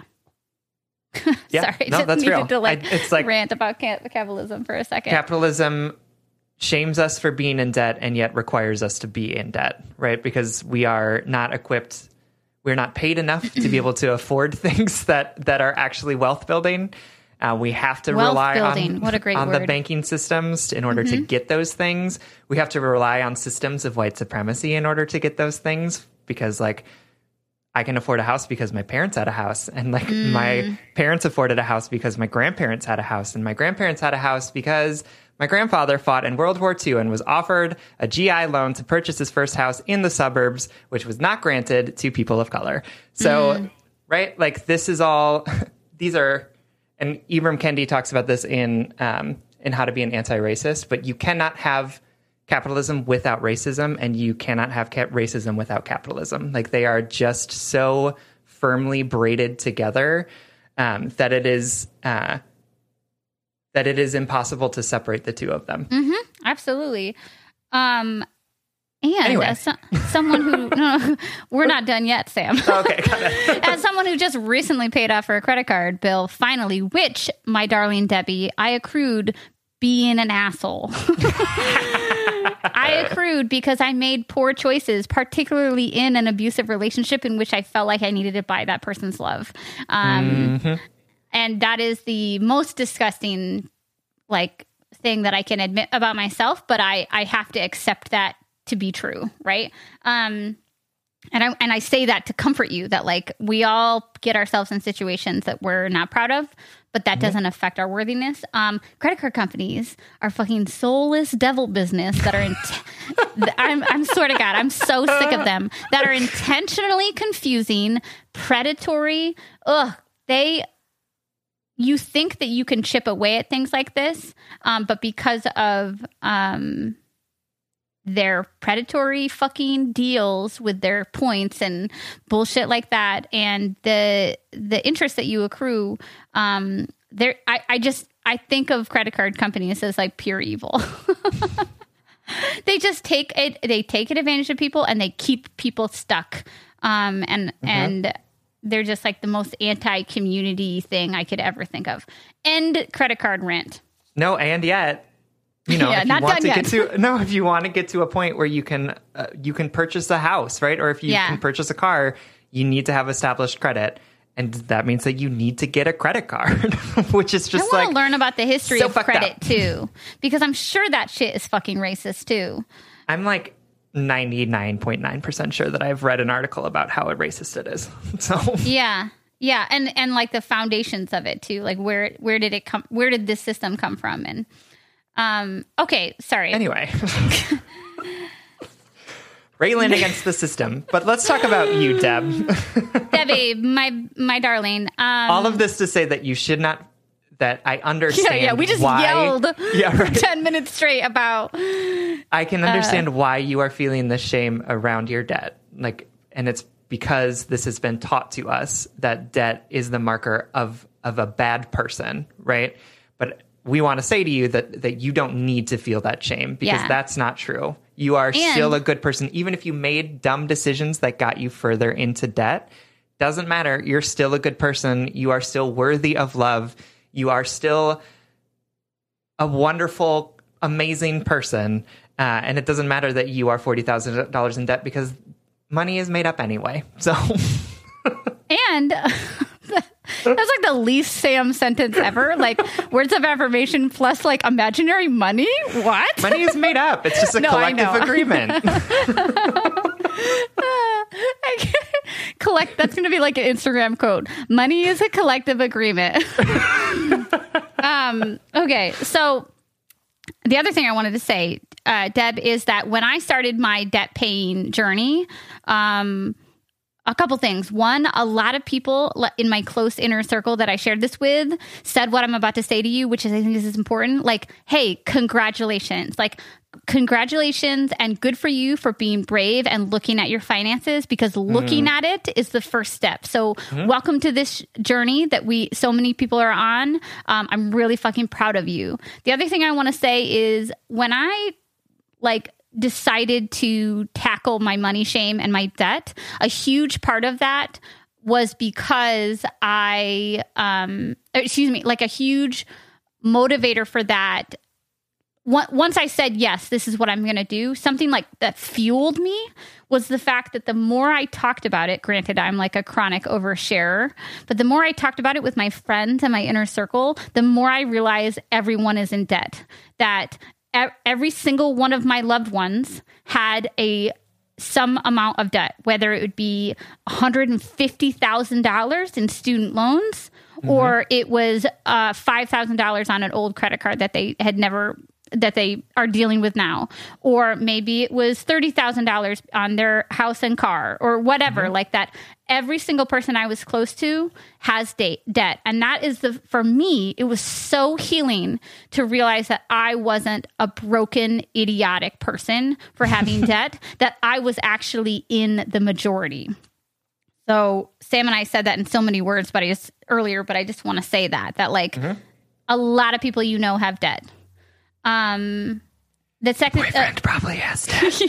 [LAUGHS] Yeah, Sorry, no, just that's needed real. to like, I- it's like- rant about ca- capitalism for a second. capitalism shames us for being in debt and yet requires us to be in debt, right? Because we are not equipped, we're not paid enough to be [LAUGHS] able to afford [LAUGHS] things that that are actually wealth building. Uh, we have to Wealth rely building. on What a great on the word. Mm-hmm. banking systems in order to get those things. We have to rely on systems of white supremacy in order to get those things because, like, I can afford a house because my parents had a house, and like Mm. my parents afforded a house because my grandparents had a house, and my grandparents had a house because my grandfather fought in World War II and was offered a GI loan to purchase his first house in the suburbs, which was not granted to people of color. So, Mm. right, like this is all, [LAUGHS] these are, and Ibram Kendi talks about this in um, in How to Be an Anti-Racist, but you cannot have capitalism without racism and you cannot have ca- racism without capitalism. Like they are just so firmly braided together um, that it is uh, that it is impossible to separate the two of them. Absolutely. Um, And Anyway. as so- someone who, [LAUGHS] no, [LAUGHS] we're not done yet, Sam. [LAUGHS] Okay, got it. as someone who just recently paid off her credit card bill, finally, which, my darling Debbie, I accrued being an asshole. I accrued because I made poor choices, particularly in an abusive relationship in which I felt like I needed to buy that person's love. Um, And that is the most disgusting, like, thing that I can admit about myself, but I, I have to accept that to be true, right? Um, and I and I say that to comfort you that like we all get ourselves in situations that we're not proud of, but that doesn't affect our worthiness. Um, credit card companies are fucking soulless devil business that are. In [LAUGHS] I'm I'm swear to God, I'm so sick of them that are intentionally confusing, predatory. Ugh, they. You think that you can chip away at things like this, um, but because of um, their predatory fucking deals with their points and bullshit like that and the the interest that you accrue um there I, I just I think of credit card companies as like pure evil. [LAUGHS] they just take it they take advantage of people and they keep people stuck. Um and and they're just like the most anti-community thing I could ever think of. End credit card rent. No, and yet, you know, Yeah, if you want to get to no, if you want to get to a point where you can uh, you can purchase a house, right? Or if you Yeah. can purchase a car, you need to have established credit, and that means that you need to get a credit card, [LAUGHS] which is I just want like to learn about the history so of credit up. too, because I'm sure that shit is fucking racist too. I'm like. 99.9% sure that I've read an article about how racist it is. [LAUGHS] So, Yeah, yeah, and and like the foundations of it too. Like where where did it come? Where did this system come from? And um, okay, sorry. anyway. [LAUGHS] Railing against the system. But let's talk about you, Deb. [LAUGHS] Debbie, my my darling. Um, All of this to say that you should not, that I understand. yeah, yeah, we just why, yelled [LAUGHS] Yeah, right. ten minutes straight about. I can understand why you are feeling the shame around your debt. Like, and it's because this has been taught to us that debt is the marker of of a bad person, right? But we want to say to you that that you don't need to feel that shame because Yeah. that's not true. You are And- still a good person, even if you made dumb decisions that got you further into debt. Doesn't matter. You're still a good person. You are still worthy of love. You are still a wonderful, amazing person. Uh, and it doesn't matter that you are $40,000 in debt because money is made up anyway. So, [LAUGHS] And [LAUGHS] that's like the least Sam sentence ever. Like [LAUGHS] words of affirmation plus like imaginary money. What? money is made up. It's just a [LAUGHS] No, collective agreement. [LAUGHS] I can't- collect that's going to be like an instagram quote money is a collective agreement um okay so the other thing i wanted to say uh, deb is that when i started my debt paying journey um a couple things. One, a lot of people in my close inner circle that I shared this with said what I'm about to say to you, which is I think this is important. Like, hey, congratulations. Like, congratulations and good for you for being brave and looking at your finances because looking at it is the first step. So, welcome to this journey that we so many people are on. Um, I'm really fucking proud of you. The other thing I want to say is when I like decided to tackle my money shame and my debt. A huge part of that was because i um excuse me like a huge motivator for that. Once i said yes this is what i'm going to do something like that fueled me was the fact that the more i talked about it granted i'm like a chronic oversharer but the more i talked about it with my friends and my inner circle the more i realized everyone is in debt that every single one of my loved ones had a some amount of debt, whether it would be $150,000 in student loans or it was uh, $5,000 on an old credit card that they had never that they are dealing with now. Or maybe it was $30,000 on their house and car or whatever mm-hmm. like that. Every single person I was close to has date, debt. And that is the for me it was so healing to realize that I wasn't a broken idiotic person for having [LAUGHS] debt that I was actually in the majority. So Sam and I said that in so many words, but I just earlier, but I just want to say that that like mm-hmm. a lot of people you know have debt. Um, the second uh, Boyfriend probably has debt. [LAUGHS]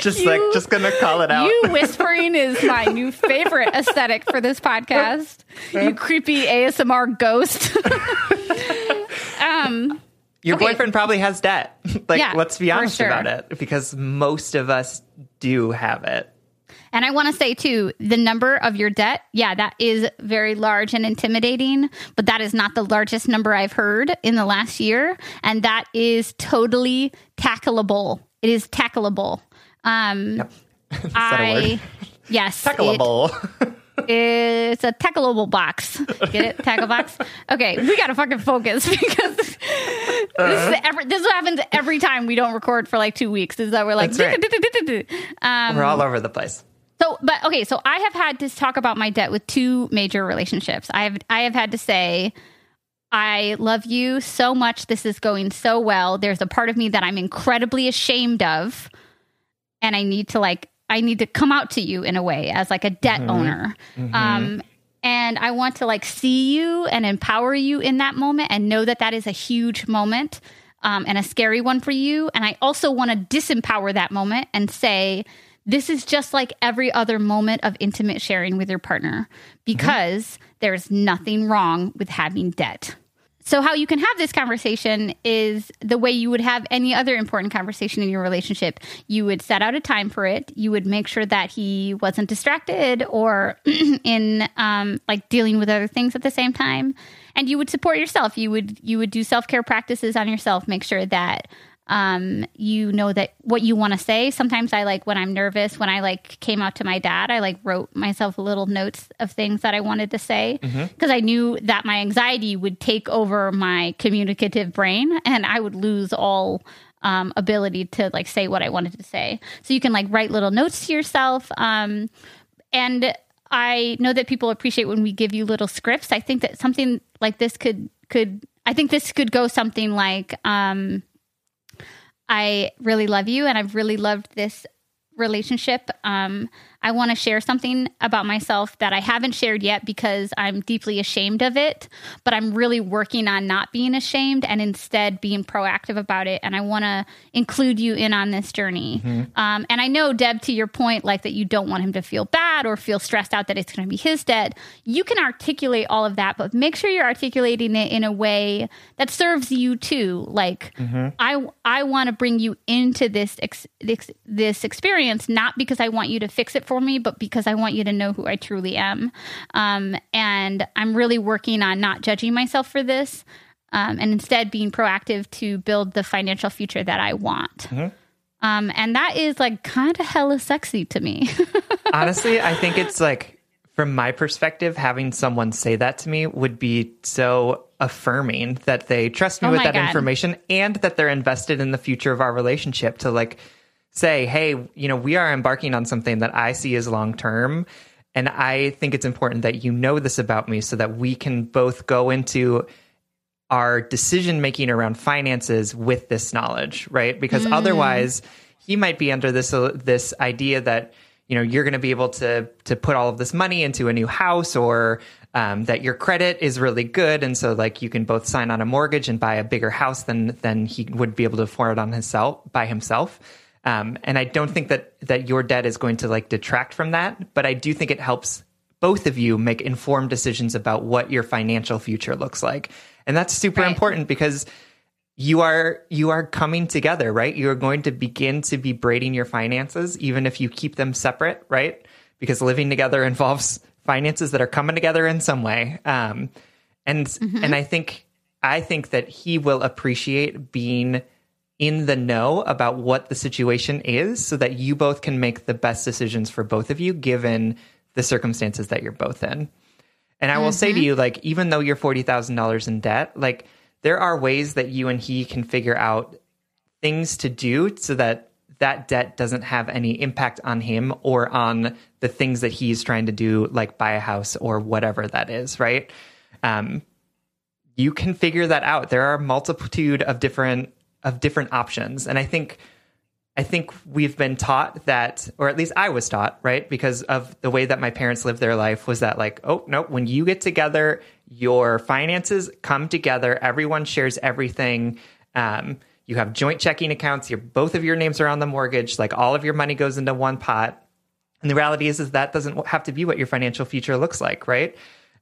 just like just gonna call it out. you whispering is my new favorite aesthetic for this podcast. You creepy ASMR ghost. [LAUGHS] um, Your okay. boyfriend probably has debt. [LAUGHS] like, Yeah, let's be honest sure. about it, because most of us do have it. And I want to say too, the number of your debt, yeah, that is very large and intimidating, but that is not the largest number I've heard in the last year, and that is totally tackleable. It is tackleable. Um, Yep. [LAUGHS] Is that a I word? yes, it- Tackleable. [LAUGHS] It's a tackleable box. Get it? Tackle box. Okay, we gotta fucking focus [LAUGHS] because this, is every, this happens every time we don't record for like two weeks. Is that we're like, right. um, We're all over the place. So, but okay, so I have had to talk about my debt with two major relationships. I have I have had to say, I love you so much. This is going so well. There's a part of me that I'm incredibly ashamed of, and I need to like I need to come out to you in a way as like a debt owner. Um, and I want to like see you and empower you in that moment and know that that is a huge moment um, and a scary one for you. And I also want to disempower that moment and say, this is just like every other moment of intimate sharing with your partner because there's nothing wrong with having debt. So, how you can have this conversation is the way you would have any other important conversation in your relationship. You would set out a time for it. You would make sure that he wasn't distracted or [CLEARS THROAT] in um, like dealing with other things at the same time. And you would support yourself. You would you would do self care practices on yourself. Make sure that um, you know that what you want to say. Sometimes I like when I'm nervous, when I like came out to my dad, I like wrote myself little notes of things that I wanted to say because I knew that my anxiety would take over my communicative brain and I would lose all um, ability to like say what I wanted to say. So you can like write little notes to yourself. Um, and I know that people appreciate when we give you little scripts. I think that something like this could could I think this could go something like um, I really love you and I've really loved this relationship. Um, I want to share something about myself that I haven't shared yet because I'm deeply ashamed of it, but I'm really working on not being ashamed and instead being proactive about it. And I want to include you in on this journey. Um, and I know, Deb, to your point, like that you don't want him to feel bad or feel stressed out that it's going to be his debt. You can articulate all of that, but make sure you're articulating it in a way that serves you too. Like, I, I want to bring you into this, ex- this, this experience, not because I want you to fix it for me, but because I want you to know who I truly am. Um, and I'm really working on not judging myself for this um, and instead being proactive to build the financial future that I want. Um, and that is like kind of hella sexy to me. [LAUGHS] Honestly, I think it's like, from my perspective, having someone say that to me would be so affirming that they trust me Oh with that God. information and that they're invested in the future of our relationship to like say, hey, you know, we are embarking on something that I see as long term. And I think it's important that you know this about me so that we can both go into our decision making around finances with this knowledge, right? Because otherwise, he might be under this uh, this idea that you know you're going to be able to to put all of this money into a new house, or um, that your credit is really good, and so like you can both sign on a mortgage and buy a bigger house than than he would be able to afford on himself by himself. Um, and I don't think that that your debt is going to like detract from that, but I do think it helps both of you make informed decisions about what your financial future looks like. And that's super Right. important because you are you are coming together, right? You're going to begin to be braiding your finances even if you keep them separate, right? Because living together [LAUGHS] involves finances that are coming together in some way. Um, and and I think I think that he will appreciate being in the know about what the situation is so that you both can make the best decisions for both of you given the circumstances that you're both in. And I will say to you, like, even though you're $40,000 in debt, like, there are ways that you and he can figure out things to do so that that debt doesn't have any impact on him or on the things that he's trying to do, like buy a house or whatever that is, right? Um, you can figure that out. There are a multitude of different of different options, and I think I think we've been taught that, or at least I was taught, right? Because of the way that my parents lived their life was that like, oh, no, when you get together, your finances come together, everyone shares everything. Um, you have joint checking accounts, your both of your names are on the mortgage, like all of your money goes into one pot. And the reality is, is that doesn't have to be what your financial future looks like, right?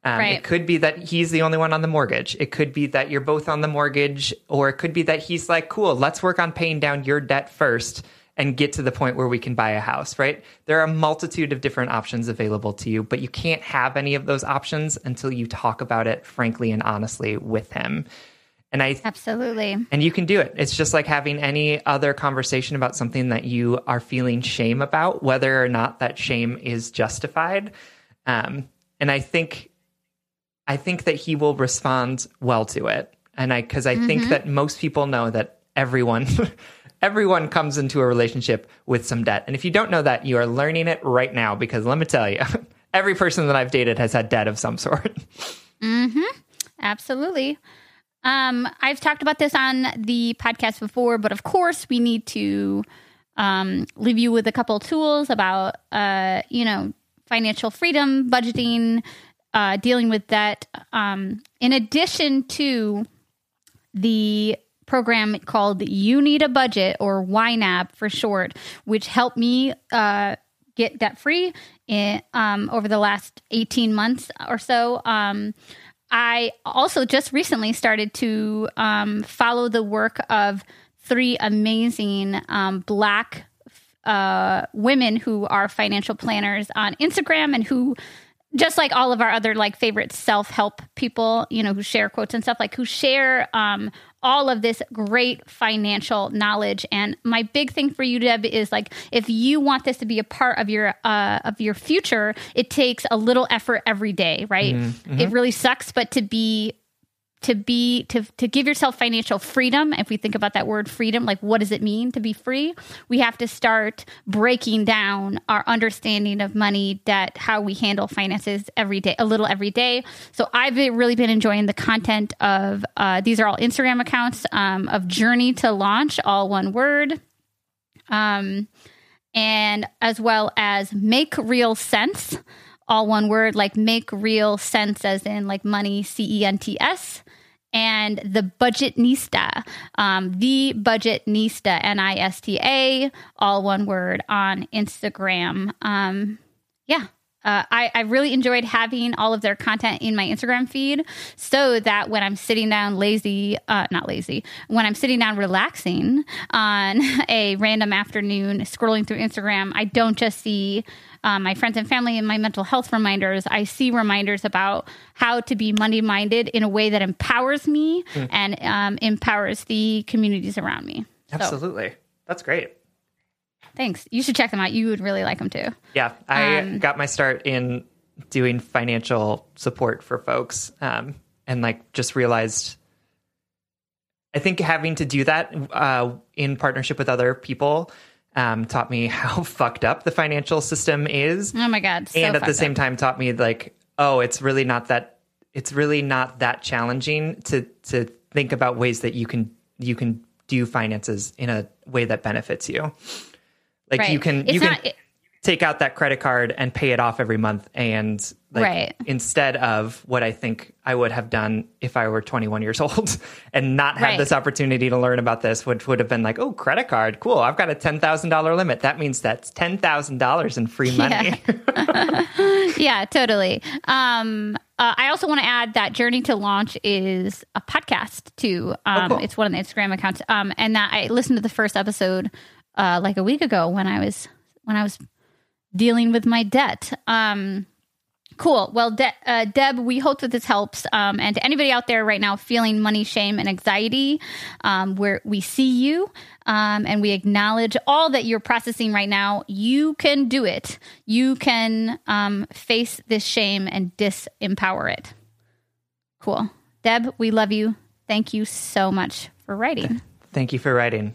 Um, Right. It could be that he's the only one on the mortgage. It could be that you're both on the mortgage, or it could be that he's like, cool, let's work on paying down your debt first and get to the point where we can buy a house, right? There are a multitude of different options available to you, but you can't have any of those options until you talk about it frankly and honestly with him. And I Absolutely. and you can do it. It's just like having any other conversation about something that you are feeling shame about, whether or not that shame is justified. Um, and I think, I think that he will respond well to it. And I, because I think that most people know that everyone, [LAUGHS] everyone comes into a relationship with some debt. And if you don't know that, you are learning it right now. Because let me tell you, [LAUGHS] every person that I've dated has had debt of some sort. Absolutely. Um, I've talked about this on the podcast before, but of course, we need to um, leave you with a couple tools about, uh, you know, financial freedom, budgeting, uh, dealing with that. Um, in addition to the program called You Need a Budget or YNAB for short, which helped me uh, get debt free um, over the last 18 months or so. Um, I also just recently started to um, follow the work of three amazing um, Black uh, women who are financial planners on Instagram and who just like all of our other like favorite self-help people you know who share quotes and stuff like who share um all of this great financial knowledge. And my big thing for you deb is like if you want this to be a part of your uh of your future it takes a little effort every day right? It really sucks but to be to be to to give yourself financial freedom if we think about that word freedom like what does it mean to be free? We have to start breaking down our understanding of money debt how we handle finances every day a little every day. So i've really been enjoying the content of uh, these are all instagram accounts um, of journey to launch all one word. Um, and as well as Make Real Cents all one word like Make Real Cents as in like money c-e-n-t-s and the Budgetnista um, the Budgetnista n-i-s-t-a all one word on instagram. Um, yeah uh, I, I really enjoyed having all of their content in my Instagram feed so that when I'm sitting down lazy, uh, not lazy, when I'm sitting down relaxing on [LAUGHS] a random afternoon scrolling through Instagram, I don't just see um, my friends and family and my mental health reminders. I see reminders about how to be money minded in a way that empowers me and um, empowers the communities around me. So, Absolutely. That's great. thanks. You should check them out. You would really like them too. Yeah, I Um, got my start in doing financial support for folks, um, and like just realized. I think having to do that uh, in partnership with other people um, taught me [LAUGHS] how fucked up the financial system is, Oh my God. So and at the same up. time taught me like, oh, it's really not that. It's really not that challenging to to think about ways that you can you can do finances in a way that benefits you. Like Right. you can It's you can it- take out that credit card and pay it off every month and like Right. instead of what I think I would have done if I were 21 years [LAUGHS] old and not had Right. this opportunity to learn about this which would have been like oh credit card cool I've got a $10,000 limit that means that's $10,000 in free money [LAUGHS] [LAUGHS] yeah, totally. Um, uh, I also want to add that Journey to Launch is a podcast too. Um, cool. It's one of the Instagram accounts, um, and that I listened to the first episode uh, like a week ago when I was when I was dealing with my debt. Um, Cool. Well, De- uh, Deb, we hope that this helps. Um, and to anybody out there right now feeling money shame and anxiety, um, where we see you um, and we acknowledge all that you're processing right now, you can do it. You can um, face this shame and disempower it. Cool. Deb, we love you. Thank you so much for writing. Thank you for writing.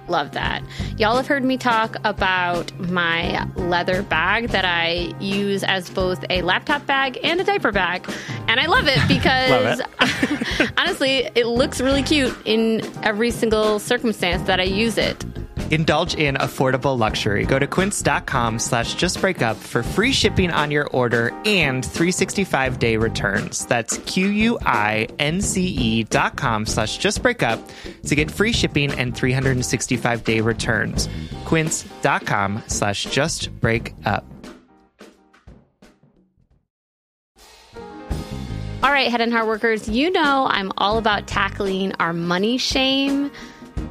love that. Y'all have heard me talk about my leather bag that I use as both a laptop bag and a diaper bag. And I love it [LAUGHS] because Love [LAUGHS] honestly, it looks really cute in every single circumstance that I use it. Indulge in affordable luxury. Go to quince.com slash justbreakup for free shipping on your order and 365 day returns. That's Q-U-I-N-C-E dot com slash justbreakup to get free shipping and 365 day returns. Quince.com slash justbreakup. All right, Head and Heart workers, you know I'm all about tackling our money shame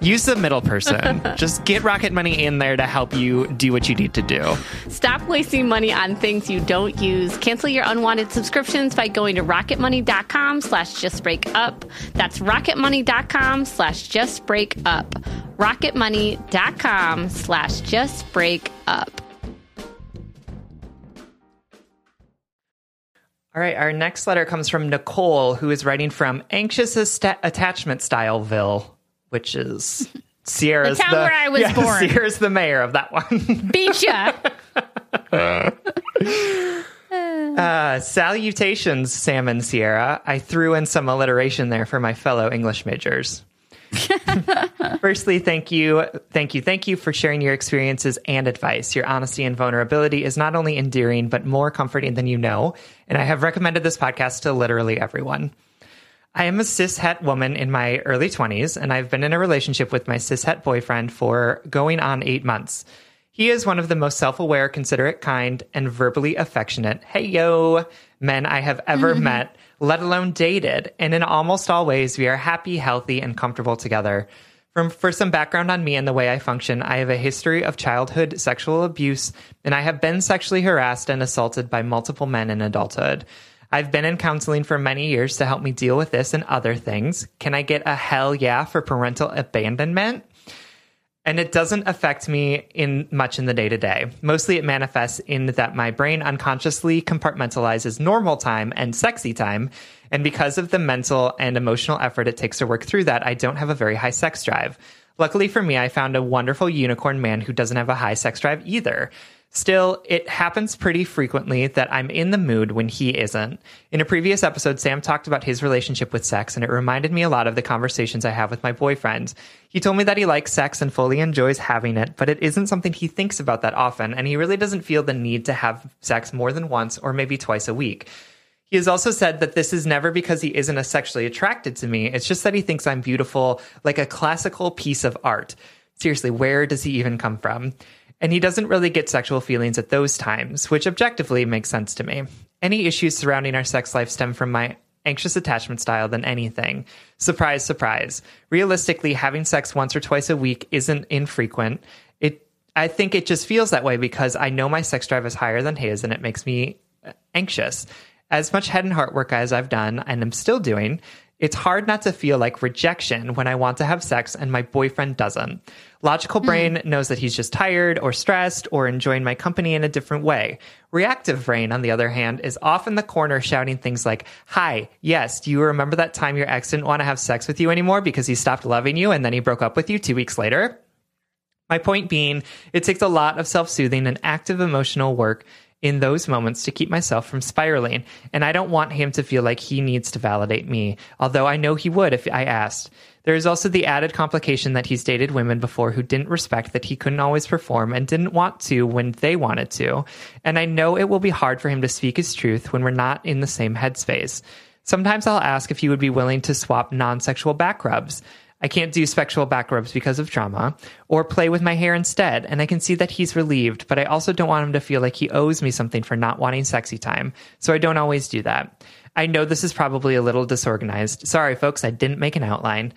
use the middle person. [LAUGHS] just get Rocket Money in there to help you do what you need to do. Stop wasting money on things you don't use. Cancel your unwanted subscriptions by going to rocketmoney.com slash justbreakup. That's rocketmoney.com slash justbreakup. rocketmoney.com slash justbreakup. All right. Our next letter comes from Nicole, who is writing from Anxious Asta- Attachment Styleville, which is [LAUGHS] Sierra's The town where I was [LAUGHS] yeah, born. Sierra's the mayor of that one. [LAUGHS] Beat ya. Uh, salutations, Sam and Sierra. I threw in some alliteration there for my fellow English majors. Firstly, thank you, thank you, thank you for sharing your experiences and advice. Your honesty and vulnerability is not only endearing, but more comforting than you know. And I have recommended this podcast to literally everyone. I am a cishet woman in my early 20s, and I've been in a relationship with my cishet boyfriend for going on eight months. He is one of the most self aware, considerate, kind, and verbally affectionate, hey yo, men I have ever [LAUGHS] met, let alone dated. And in almost all ways, we are happy, healthy, and comfortable together. From, for some background on me and the way I function, I have a history of childhood sexual abuse, and I have been sexually harassed and assaulted by multiple men in adulthood. I've been in counseling for many years to help me deal with this and other things. Can I get a hell yeah for parental abandonment? And it doesn't affect me in much in the day to day. Mostly it manifests in that my brain unconsciously compartmentalizes normal time and sexy time. And because of the mental and emotional effort it takes to work through that, I don't have a very high sex drive. Luckily for me, I found a wonderful unicorn man who doesn't have a high sex drive either. Still, it happens pretty frequently that I'm in the mood when he isn't. In a previous episode, Sam talked about his relationship with sex, and it reminded me a lot of the conversations I have with my boyfriend. He told me that he likes sex and fully enjoys having it, but it isn't something he thinks about that often, and he really doesn't feel the need to have sex more than once or maybe twice a week. He has also said that this is never because he isn't sexually attracted to me. It's just that he thinks I'm beautiful, like a classical piece of art. Seriously, where does he even come from? And he doesn't really get sexual feelings at those times, which objectively makes sense to me. Any issues surrounding our sex life stem from my anxious attachment style than anything. Surprise, surprise. Realistically, having sex once or twice a week isn't infrequent. It I think it just feels that way because I know my sex drive is higher than his and it makes me anxious. As much head and heart work as I've done and am still doing, it's hard not to feel like rejection when I want to have sex and my boyfriend doesn't. Logical brain mm. knows that he's just tired or stressed or enjoying my company in a different way. Reactive brain, on the other hand, is off in the corner shouting things like, Hi, yes, do you remember that time your ex didn't want to have sex with you anymore because he stopped loving you and then he broke up with you two weeks later? My point being, it takes a lot of self soothing and active emotional work in those moments to keep myself from spiraling. And I don't want him to feel like he needs to validate me, although I know he would if I asked. There is also the added complication that he's dated women before who didn't respect that he couldn't always perform and didn't want to when they wanted to. And I know it will be hard for him to speak his truth when we're not in the same headspace. Sometimes I'll ask if he would be willing to swap non sexual back rubs. I can't do sexual back rubs because of trauma, or play with my hair instead, and I can see that he's relieved, but I also don't want him to feel like he owes me something for not wanting sexy time, so I don't always do that. I know this is probably a little disorganized. Sorry, folks, I didn't make an outline.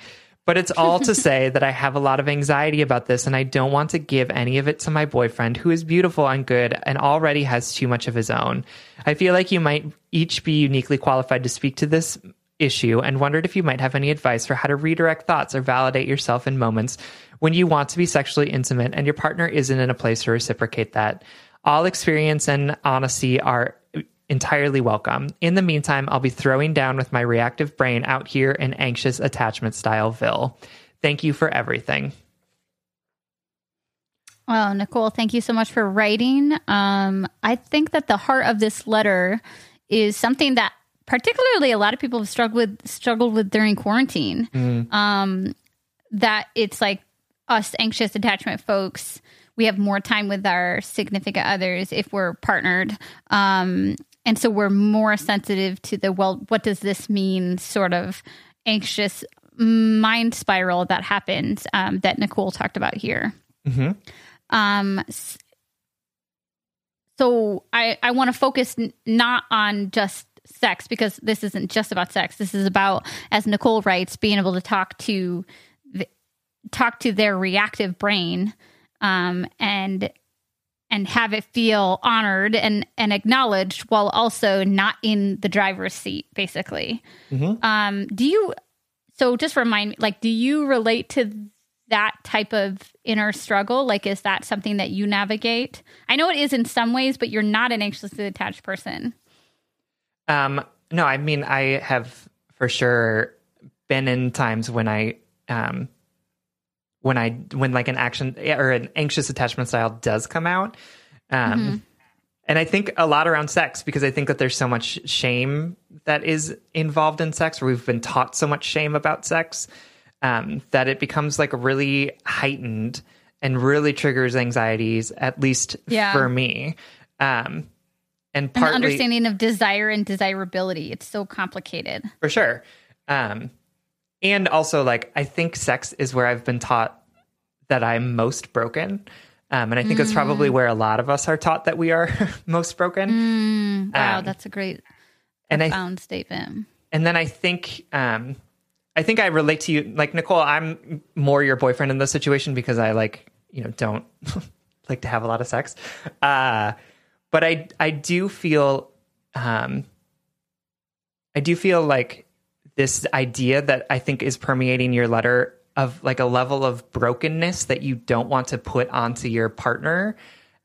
But it's all to [LAUGHS] say that I have a lot of anxiety about this, and I don't want to give any of it to my boyfriend, who is beautiful and good and already has too much of his own. I feel like you might each be uniquely qualified to speak to this issue and wondered if you might have any advice for how to redirect thoughts or validate yourself in moments when you want to be sexually intimate and your partner isn't in a place to reciprocate that. All experience and honesty are entirely welcome. In the meantime, I'll be throwing down with my reactive brain out here in anxious attachment style Ville. Thank you for everything. Well, Nicole, thank you so much for writing. Um, I think that the heart of this letter is something that particularly a lot of people have struggled with struggled with during quarantine. Mm. Um, that it's like us anxious attachment folks. We have more time with our significant others if we're partnered. Um, and so we're more sensitive to the, well, what does this mean sort of anxious mind spiral that happens um, that Nicole talked about here. Mm-hmm. Um, so I, I want to focus n- not on just sex because this isn't just about sex. This is about, as Nicole writes, being able to talk to the, talk to their reactive brain um, and and have it feel honored and and acknowledged while also not in the driver's seat basically mm-hmm. um do you so just remind me like do you relate to that type of inner struggle like is that something that you navigate i know it is in some ways but you're not an anxiously attached person um no i mean i have for sure been in times when i um when I when like an action or an anxious attachment style does come out. Um, mm-hmm. And I think a lot around sex because I think that there's so much shame that is involved in sex, or we've been taught so much shame about sex um, that it becomes like really heightened and really triggers anxieties, at least yeah. for me. Um, and partly, An understanding of desire and desirability. It's so complicated. For sure. Um, and also like I think sex is where I've been taught that I'm most broken. Um, and I think mm. it's probably where a lot of us are taught that we are [LAUGHS] most broken. Mm. Wow, um, that's a great and profound I, statement. And then I think um, I think I relate to you like Nicole, I'm more your boyfriend in this situation because I like, you know, don't [LAUGHS] like to have a lot of sex. Uh, but I I do feel um I do feel like this idea that I think is permeating your letter of like a level of brokenness that you don't want to put onto your partner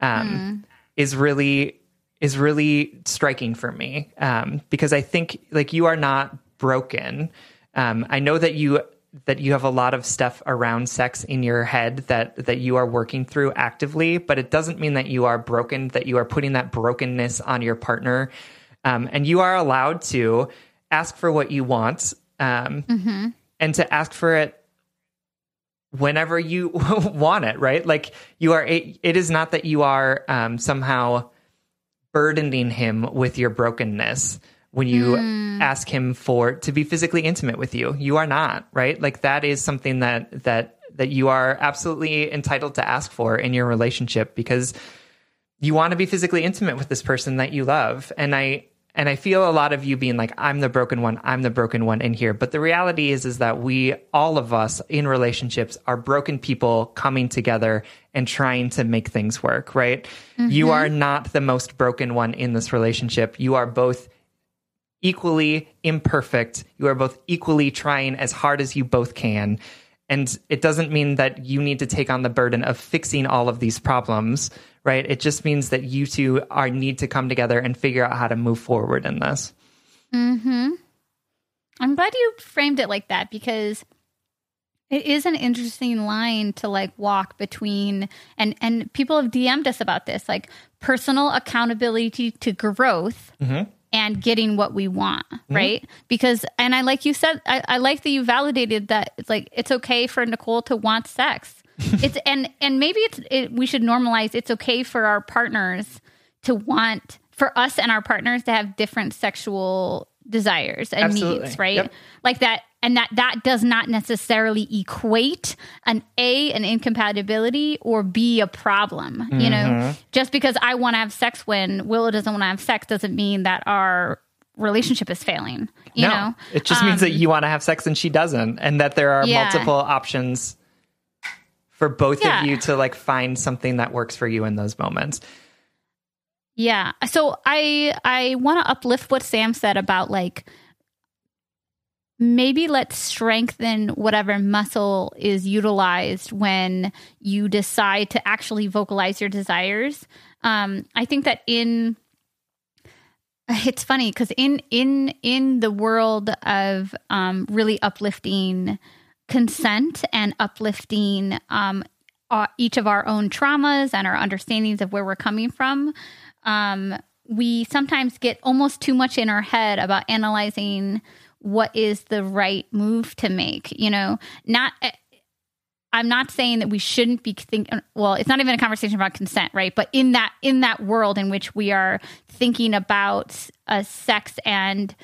um, mm. is really is really striking for me um, because I think like you are not broken. Um, I know that you that you have a lot of stuff around sex in your head that that you are working through actively, but it doesn't mean that you are broken. That you are putting that brokenness on your partner, um, and you are allowed to ask for what you want, um, mm-hmm. and to ask for it whenever you [LAUGHS] want it. Right? Like you are. It, it is not that you are um, somehow burdening him with your brokenness when you mm. ask him for to be physically intimate with you. You are not, right? Like that is something that that that you are absolutely entitled to ask for in your relationship because you want to be physically intimate with this person that you love. And I and I feel a lot of you being like I'm the broken one, I'm the broken one in here. But the reality is is that we all of us in relationships are broken people coming together and trying to make things work, right? Mm-hmm. You are not the most broken one in this relationship. You are both equally imperfect. You are both equally trying as hard as you both can. And it doesn't mean that you need to take on the burden of fixing all of these problems, right? It just means that you two are need to come together and figure out how to move forward in this. Hmm. I'm glad you framed it like that because it is an interesting line to like walk between and and people have DM'd us about this like personal accountability to growth mm-hmm and getting what we want, mm-hmm. right? Because, and I like you said, I, I, like that you validated that it's like it's okay for Nicole to want sex. [LAUGHS] it's and and maybe it's it, we should normalize. It's okay for our partners to want for us and our partners to have different sexual desires and Absolutely. needs, right? Yep. Like that and that that does not necessarily equate an a an incompatibility or b a problem mm-hmm. you know mm-hmm. just because i want to have sex when willow doesn't want to have sex doesn't mean that our relationship is failing you no, know it just um, means that um, you want to have sex and she doesn't and that there are yeah. multiple options for both yeah. of you to like find something that works for you in those moments yeah so i i want to uplift what sam said about like maybe let's strengthen whatever muscle is utilized when you decide to actually vocalize your desires. Um, I think that in it's funny because in in in the world of um, really uplifting consent and uplifting um, uh, each of our own traumas and our understandings of where we're coming from, um, we sometimes get almost too much in our head about analyzing what is the right move to make you know? Not eh, i'm not saying that we shouldn't be thinking well it's not even a conversation about consent right? But in that in that world in which we are thinking about uh, sex and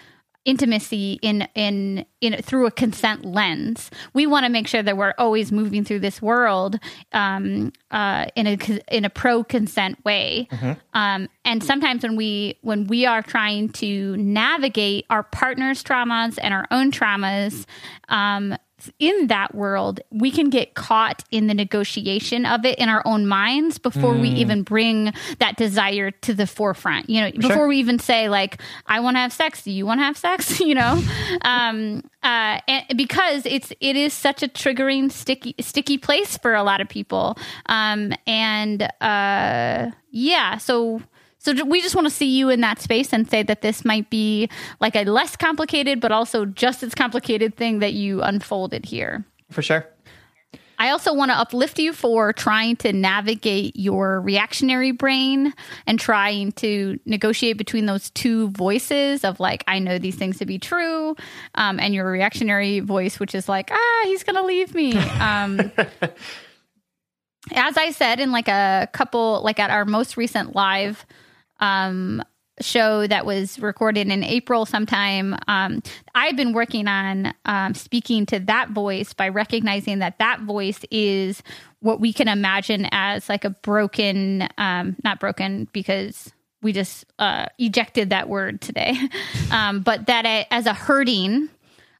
intimacy in in in through a consent lens. We want to make sure that we're always moving through this world um, uh, in a in a pro consent way. Mm-hmm. Um, and sometimes when we when we are trying to navigate our partner's traumas and our own traumas, um, in that world, we can get caught in the negotiation of it in our own minds before mm. we even bring that desire to the forefront. You know, before we even say like, "I want to have sex." Do you want to have sex? [LAUGHS] You know, um, uh, and because it's it is such a triggering, sticky, sticky place for a lot of people. Um, and uh, yeah, so so we just want to see you in that space and say that this might be like a less complicated, but also just as complicated thing that you unfolded here. For sure. I also want to uplift you for trying to navigate your reactionary brain and trying to negotiate between those two voices of like, I know these things to be true, um, and your reactionary voice, which is like, ah, he's going to leave me. Um, [LAUGHS] as I said in like a couple, like at our most recent live um, show that was recorded in April sometime. Um, I've been working on um, speaking to that voice by recognizing that that voice is what we can imagine as like a broken, um, not broken because we just uh, ejected that word today, [LAUGHS] um, but that as a hurting,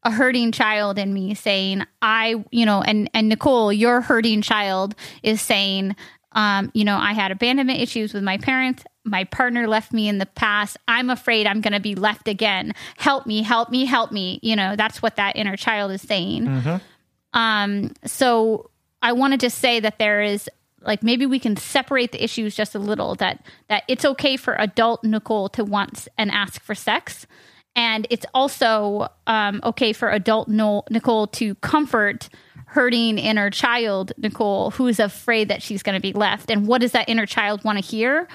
a hurting child in me saying, I, you know, and, and Nicole, your hurting child is saying, um, you know, I had abandonment issues with my parents. My partner left me in the past. I'm afraid I'm going to be left again. Help me, help me, help me. You know, that's what that inner child is saying. Mm-hmm. Um, so I want to just say that there is like maybe we can separate the issues just a little that that it's okay for adult Nicole to want and ask for sex and it's also um, okay for adult no- Nicole to comfort hurting inner child Nicole who is afraid that she's going to be left. And what does that inner child want to hear?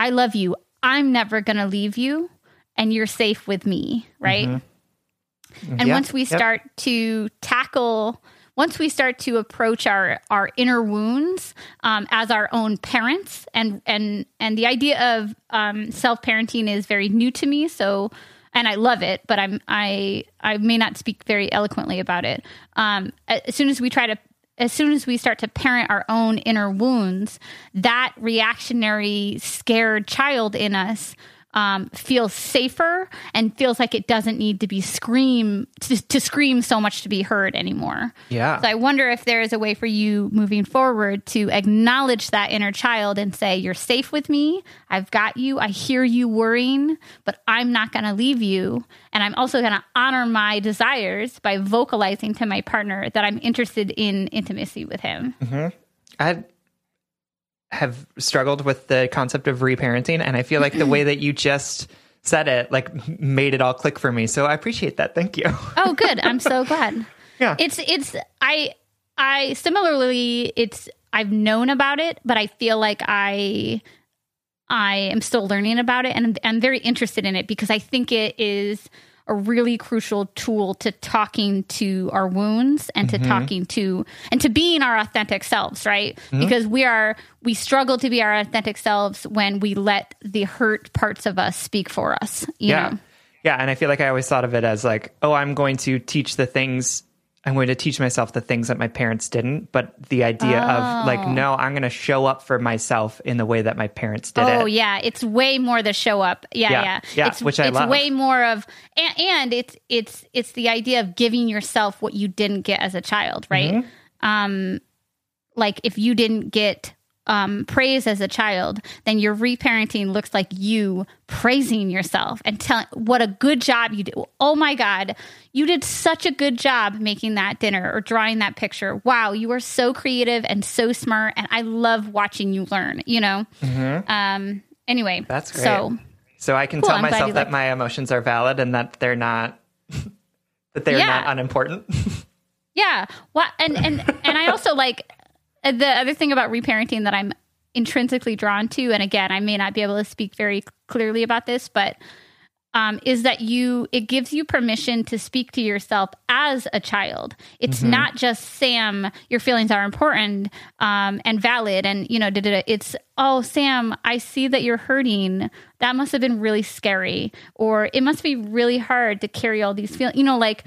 I love you. I'm never going to leave you, and you're safe with me, right? And Yeah, once we yep. start to tackle, once we start to approach our our inner wounds um, as our own parents, and and and the idea of um, self parenting is very new to me. So, and I love it, but I'm I I may not speak very eloquently about it. Um, as soon as we try to as soon as we start to parent our own inner wounds, that reactionary, scared child in us um, feels safer and feels like it doesn't need to be scream to, to scream so much to be heard anymore. Yeah. So I wonder if there is a way for you moving forward to acknowledge that inner child and say, "You're safe with me. I've got you. I hear you worrying, but I'm not going to leave you, and I'm also going to honor my desires by vocalizing to my partner that I'm interested in intimacy with him." I have struggled with the concept of reparenting, and I feel like the way that you just said it, like, made it all click for me. So I appreciate that. Thank you. Oh, good. I'm so [LAUGHS] glad. Yeah. It's it's I I similarly it's I've known about it, but I feel like I I am still learning about it and I'm very interested in it because I think it is a really crucial tool to talking to our wounds and to mm-hmm. talking to and to being our authentic selves, right? Mm-hmm. Because we are we struggle to be our authentic selves when we let the hurt parts of us speak for us. You yeah. know? Yeah. And I feel like I always thought of it as like, oh, I'm going to teach the things. I'm going to teach myself the things that my parents didn't, but the idea of like, no, I'm going to show up for myself in the way that my parents did Oh it. Oh yeah, it's way more the show up. Yeah, Yeah, yeah, yeah, It's, which I it's love. way more of, and, and it's it's it's the idea of giving yourself what you didn't get as a child, right? Mm-hmm. Um, like if you didn't get um, praise as a child, then your reparenting looks like you praising yourself and telling what a good job you did. Oh my God, you did such a good job making that dinner or drawing that picture. Wow, you are so creative and so smart, and I love watching you learn. You know. Um. Anyway, Mm-hmm. That's great. So So I can Cool, tell I'm myself that my emotions are valid and that they're not [LAUGHS] that they're Yeah. not unimportant. [LAUGHS] Yeah. What and and and I also like the other thing about reparenting that I'm intrinsically drawn to, and again, I may not be able to speak very clearly about this, but um, is that you it gives you permission to speak to yourself as a child. It's not just Sam. Your feelings are important um, and valid, and you know, da, da, da. it's oh Sam, I see that you're hurting. That must have been really scary, or it must be really hard to carry all these feelings. You know, like,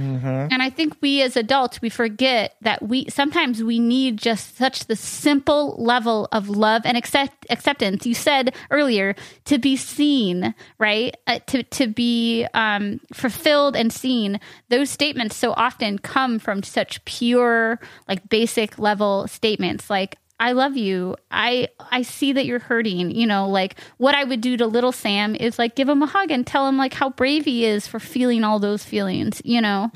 and I think we as adults we forget that we sometimes we need just such the simple level of love and accept, acceptance. You said earlier to be seen, right? Uh, to to be um, fulfilled and seen. Those statements so often come from such pure, like basic level statements, like. I love you. I I see that you're hurting. You know, like what I would do to little Sam is like give him a hug and tell him like how brave he is for feeling all those feelings, you know.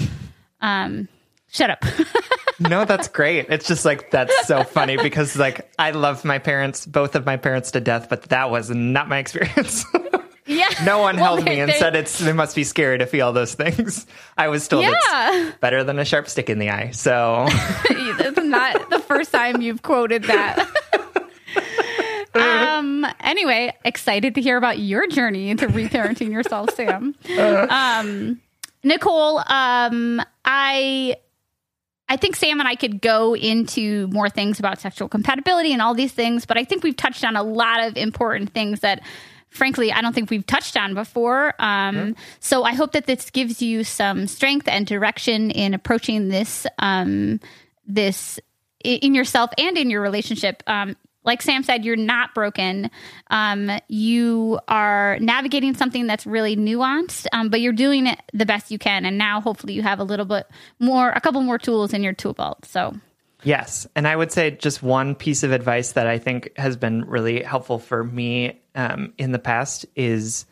Um shut up. [LAUGHS] no, that's great. It's just like that's so funny because like I love my parents, both of my parents to death, but that was not my experience. [LAUGHS] yeah. no one [LAUGHS] Well, held me and they- said it's it must be scary to feel those things. [LAUGHS] I was told Yeah. it's better than a sharp stick in the eye. So [LAUGHS] it's not the first time you've quoted that. um anyway, excited to hear about your journey into reparenting yourself, Sam. Um Nicole, um I I think Sam and I could go into more things about sexual compatibility and all these things, but I think we've touched on a lot of important things that frankly I don't think we've touched on before. Um, So I hope that this gives you some strength and direction in approaching this um, this in yourself and in your relationship. Um, like Sam said, you're not broken. Um, you are navigating something that's really nuanced, um, but you're doing it the best you can. And now, hopefully, you have a little bit more, a couple more tools in your tool belt. So, Yes. And I would say just one piece of advice that I think has been really helpful for me um, in the past is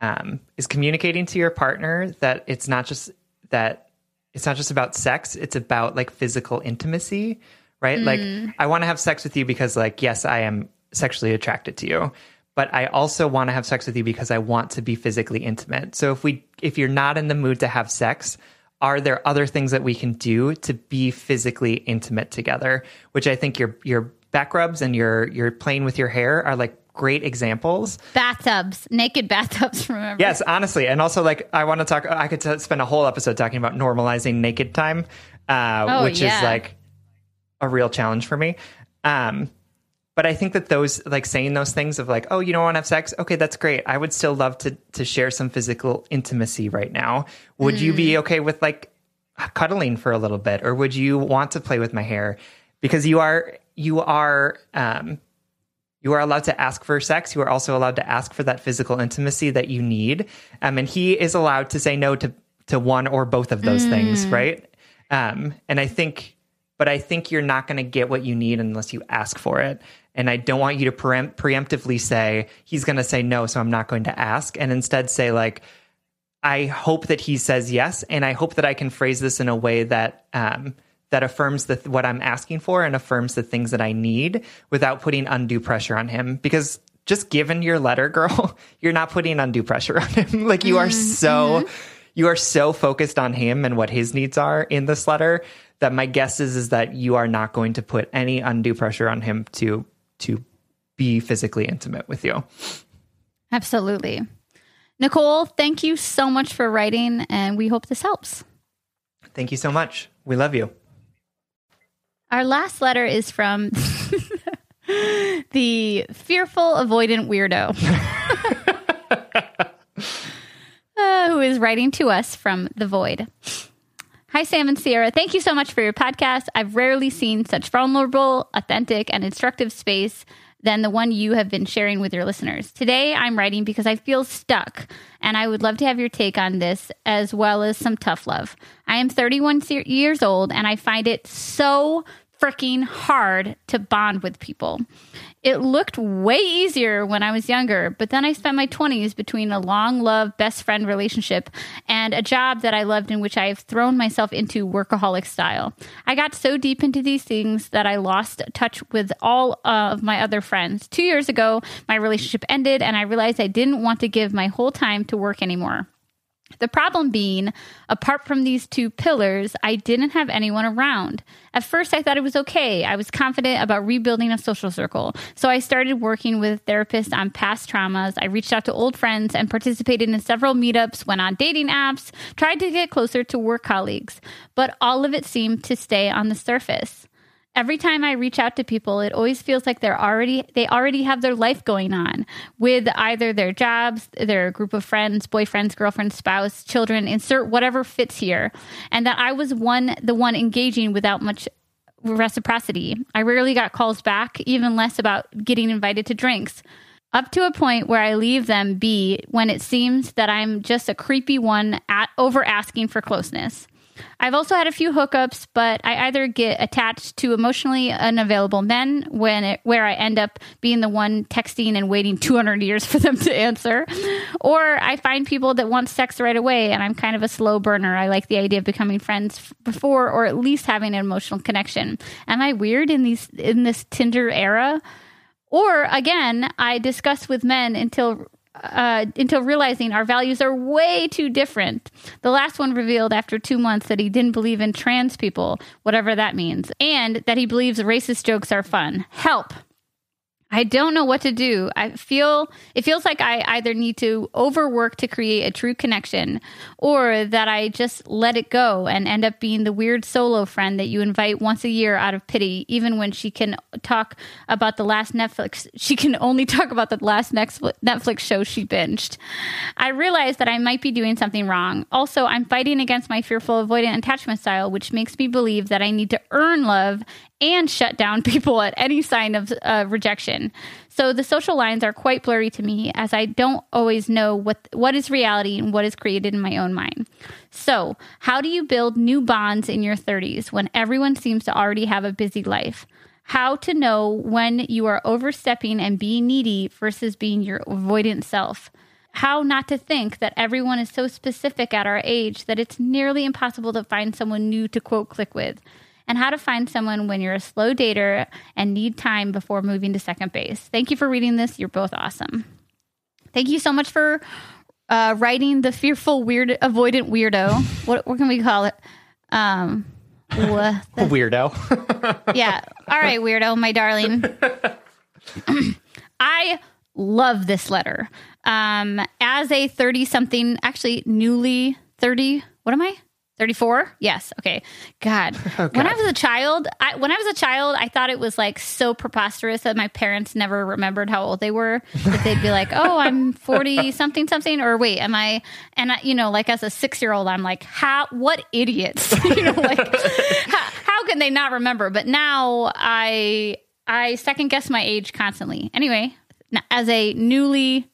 um, is communicating to your partner that it's not just that it's not just about sex, it's about like physical intimacy, right? Like I want to have sex with you because like yes, I am sexually attracted to you. but I also want to have sex with you because I want to be physically intimate. So if we if you're not in the mood to have sex, are there other things that we can do to be physically intimate together? Which I think your your back rubs and your your playing with your hair are like great examples. Bathtubs, naked bathtubs. Remember? Yes, honestly, and also like I want to talk. I could t- spend a whole episode talking about normalizing naked time, uh, Oh, which yeah. is like a real challenge for me. Um, but I think that those like saying those things of like, oh, you don't want to have sex? Okay, that's great. I would still love to to share some physical intimacy right now. Would you Mm. be okay with like cuddling for a little bit, or would you want to play with my hair? Because you are you are um, you are allowed to ask for sex. You are also allowed to ask for that physical intimacy that you need. Um, and he is allowed to say no to to one or both of those things, right? Um, and I think, but I think you're not going to get what you need unless you ask for it. And I don't want you to preempt, preemptively say he's going to say no, so I'm not going to ask, and instead say like, I hope that he says yes, and I hope that I can phrase this in a way that um, that affirms the, what I'm asking for and affirms the things that I need without putting undue pressure on him. Because just given your letter, girl, [LAUGHS] you're not putting undue pressure on him. [LAUGHS] like you are so you are so focused on him and what his needs are in this letter that my guess is is that you are not going to put any undue pressure on him to to be physically intimate with you. Absolutely. Nicole, thank you so much for writing, and we hope this helps. Thank you so much. We love you. Our last letter is from [LAUGHS] the fearful avoidant weirdo. [LAUGHS] Uh, who is writing to us from the void. Hi, Sam and Sierra. Thank you so much for your podcast. I've rarely seen such vulnerable, authentic, and instructive space than the one you have been sharing with your listeners. Today, I'm writing because I feel stuck, and I would love to have your take on this as well as some tough love. I am 31 years old, and I find it so freaking hard to bond with people. It looked way easier when I was younger, but then I spent my 20s between a long love best friend relationship and a job that I loved in which I have thrown myself into workaholic style. I got so deep into these things that I lost touch with all of my other friends. Two years ago, my relationship ended, and I realized I didn't want to give my whole time to work anymore. The problem being, apart from these two pillars, I didn't have anyone around. At first, I thought it was okay. I was confident about rebuilding a social circle. So I started working with therapists on past traumas. I reached out to old friends and participated in several meetups, went on dating apps, tried to get closer to work colleagues. But all of it seemed to stay on the surface. Every time I reach out to people, it always feels like they're already they already have their life going on with either their jobs, their group of friends, boyfriends, girlfriends, spouse, children, insert whatever fits here. And that I was one the one engaging without much reciprocity. I rarely got calls back, even less about getting invited to drinks. Up to a point where I leave them be when it seems that I'm just a creepy one at over asking for closeness. I've also had a few hookups, but I either get attached to emotionally unavailable men when it, where I end up being the one texting and waiting [LAUGHS] 200 years for them to answer, or I find people that want sex right away and I'm kind of a slow burner. I like the idea of becoming friends before or at least having an emotional connection. Am I weird in these in this Tinder era? Or again, I discuss with men until uh, until realizing our values are way too different. The last one revealed after two months that he didn't believe in trans people, whatever that means, and that he believes racist jokes are fun. Help. I don't know what to do. I feel it feels like I either need to overwork to create a true connection or that I just let it go and end up being the weird solo friend that you invite once a year out of pity even when she can talk about the last Netflix [LAUGHS] she can only talk about the last Netflix show she binged. I realize that I might be doing something wrong. Also, I'm fighting against my fearful avoidant attachment style which makes me believe that I need to earn love and shut down [LAUGHS] people at any sign of uh, rejection. So the social lines are quite blurry to me as I don't always know what what is reality and what is created in my own mind. So, how do you build new bonds in your 30s when everyone seems to already have a busy life? How to know when you are overstepping and being needy versus being your avoidant self? How not to think that everyone is so specific at our age that it's nearly impossible to find someone new to quote click with? And how to find someone when you're a slow dater and need time before moving to second base. Thank you for reading this. You're both awesome. Thank you so much for uh, writing the fearful weird avoidant weirdo. what what can we call it? Um, what the- [LAUGHS] Weirdo. [LAUGHS] yeah. All right, weirdo, my darling. [CLEARS THROAT] I love this letter. Um, as a 30 something, actually newly 30, what am I? 34? Yes. Okay. God. [LAUGHS] Oh, when I was a child, I, when I was a child, I thought it was like so preposterous that my parents never remembered how old they were. That they'd be [LAUGHS] like, "Oh, I'm 40 something something," or "Wait, am I?" And I, you know, like as a six year old, I'm like, "How? What idiots?" [LAUGHS] you know, like how, how can they not remember? But now I I second guess my age constantly. Anyway, as a newly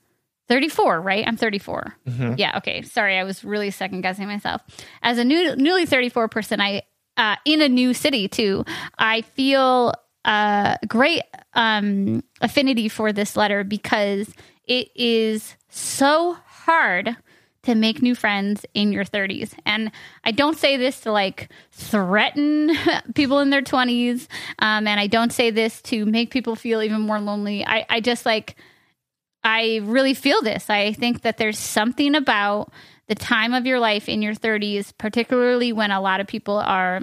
34, right? I'm 34. Yeah, okay. Sorry, I was really second guessing myself. As a new, newly 34 person, I uh, in a new city too. I feel uh, great um, affinity for this letter because it is so hard to make new friends in your 30s. And I don't say this to like threaten [LAUGHS] people in their 20s. Um, and I don't say this to make people feel even more lonely. I, I just like, I really feel this. I think that there's something about the time of your life in your 30s, particularly when a lot of people are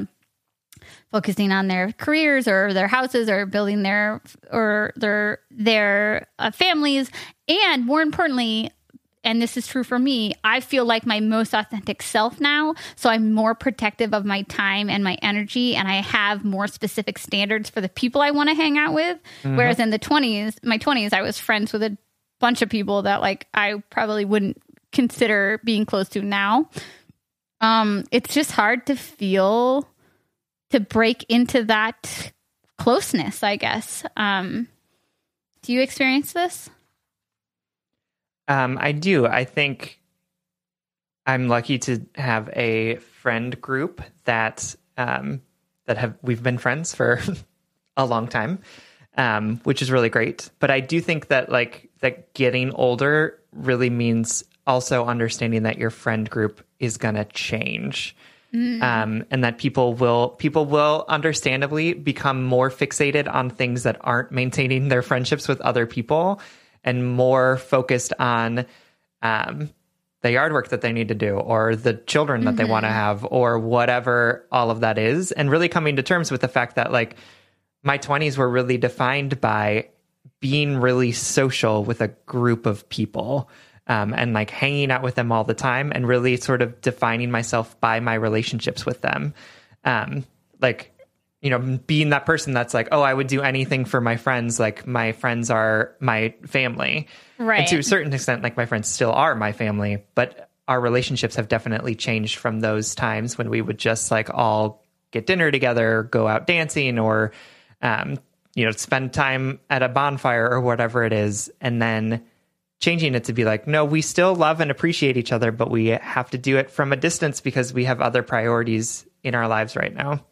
focusing on their careers or their houses or building their or their their uh, families. And more importantly and this is true for me i feel like my most authentic self now. So i'm more protective of my time and my energy and i have more specific standards for the people i want to hang out with. Whereas in the 20s my 20s i was friends with a bunch of people that like i probably wouldn't consider being close to now. Um it's just hard to feel to break into that closeness i guess. Um do you experience this? Um, I do. I think I'm lucky to have a friend group that um, that have we've been friends for [LAUGHS] a long time, um, which is really great. But I do think that like that getting older really means also understanding that your friend group is gonna change. Um, and that people will people will understandably become more fixated on things that aren't maintaining their friendships with other people and more focused on um, the yard work that they need to do or the children that they want to have or whatever all of that is and really coming to terms with the fact that like my 20s were really defined by being really social with a group of people um, and like hanging out with them all the time and really sort of defining myself by my relationships with them um, like you know being that person that's like oh i would do anything for my friends like my friends are my family Right. and to a certain extent like my friends still are my family but our relationships have definitely changed from those times when we would just like all get dinner together go out dancing or um, you know spend time at a bonfire or whatever it is and then changing it to be like no we still love and appreciate each other but we have to do it from a distance because we have other priorities in our lives right now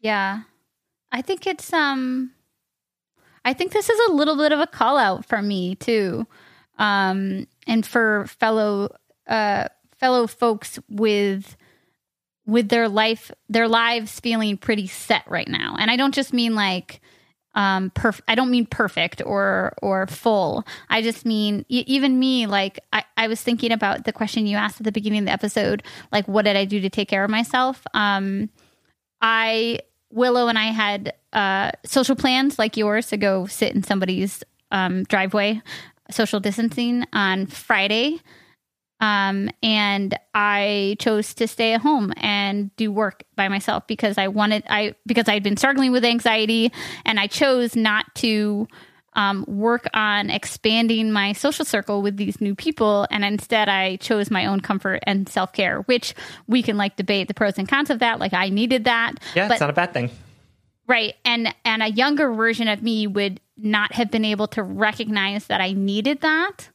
Yeah. I think it's um I think this is a little bit of a call out for me too. Um and for fellow uh fellow folks with with their life their lives feeling pretty set right now. And I don't just mean like um perf- I don't mean perfect or or full. I just mean even me like I, I was thinking about the question you asked at the beginning of the episode like what did I do to take care of myself? Um I Willow and I had uh, social plans like yours to go sit in somebody's um, driveway, social distancing on Friday. Um, and I chose to stay at home and do work by myself because I wanted I because I'd been struggling with anxiety and I chose not to um, work on expanding my social circle with these new people and instead I chose my own comfort and self care, which we can like debate the pros and cons of that. Like I needed that, yeah but it's not a bad thing Right. And and a younger version of me would not have been able to recognize that I needed that.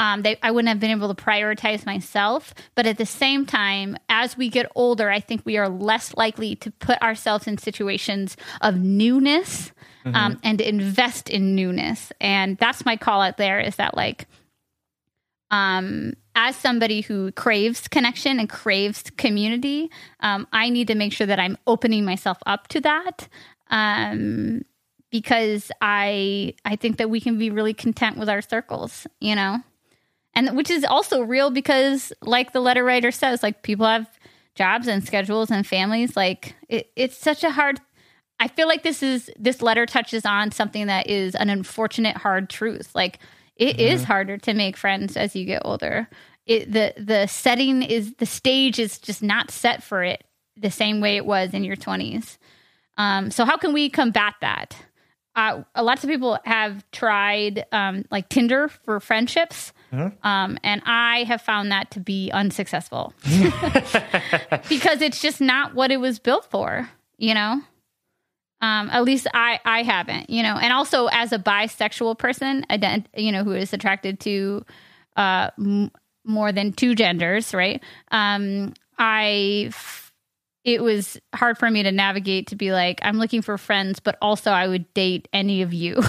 Um, they, I wouldn't have been able to prioritize myself. But at the same time, as we get older, I think we are less likely to put ourselves in situations of newness um, and invest in newness. And that's my call out there is that like um, as somebody who craves connection and craves community, um, I need to make sure that I'm opening myself up to that. Um, because I I think that we can be really content with our circles, you know, and which is also real because, like the letter writer says, like people have jobs and schedules and families. Like it, it's such a hard. I feel like this is this letter touches on something that is an unfortunate hard truth. Like it mm-hmm. is harder to make friends as you get older. It, the the setting is the stage is just not set for it the same way it was in your twenties. Um, so how can we combat that? Uh, lots of people have tried um, like Tinder for friendships, mm-hmm. um, and I have found that to be unsuccessful [LAUGHS] [LAUGHS] because it's just not what it was built for. You know, um, at least I I haven't. You know, and also as a bisexual person, ident- you know, who is attracted to uh, m- more than two genders, right? Um, I it was hard for me to navigate to be like i'm looking for friends but also i would date any of you. [LAUGHS]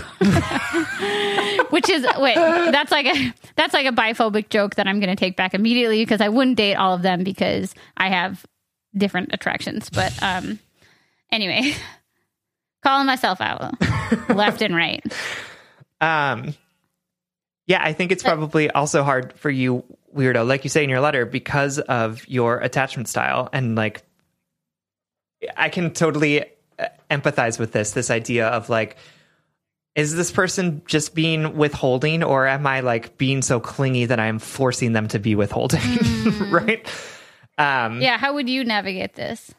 Which is wait that's like a that's like a biphobic joke that i'm going to take back immediately because i wouldn't date all of them because i have different attractions but um anyway [LAUGHS] calling myself out [LAUGHS] left and right. Um yeah i think it's probably also hard for you weirdo like you say in your letter because of your attachment style and like I can totally uh, empathize with this this idea of like is this person just being withholding or am I like being so clingy that I'm forcing them to be withholding? [LAUGHS] Mm. right? Um yeah how would you navigate this?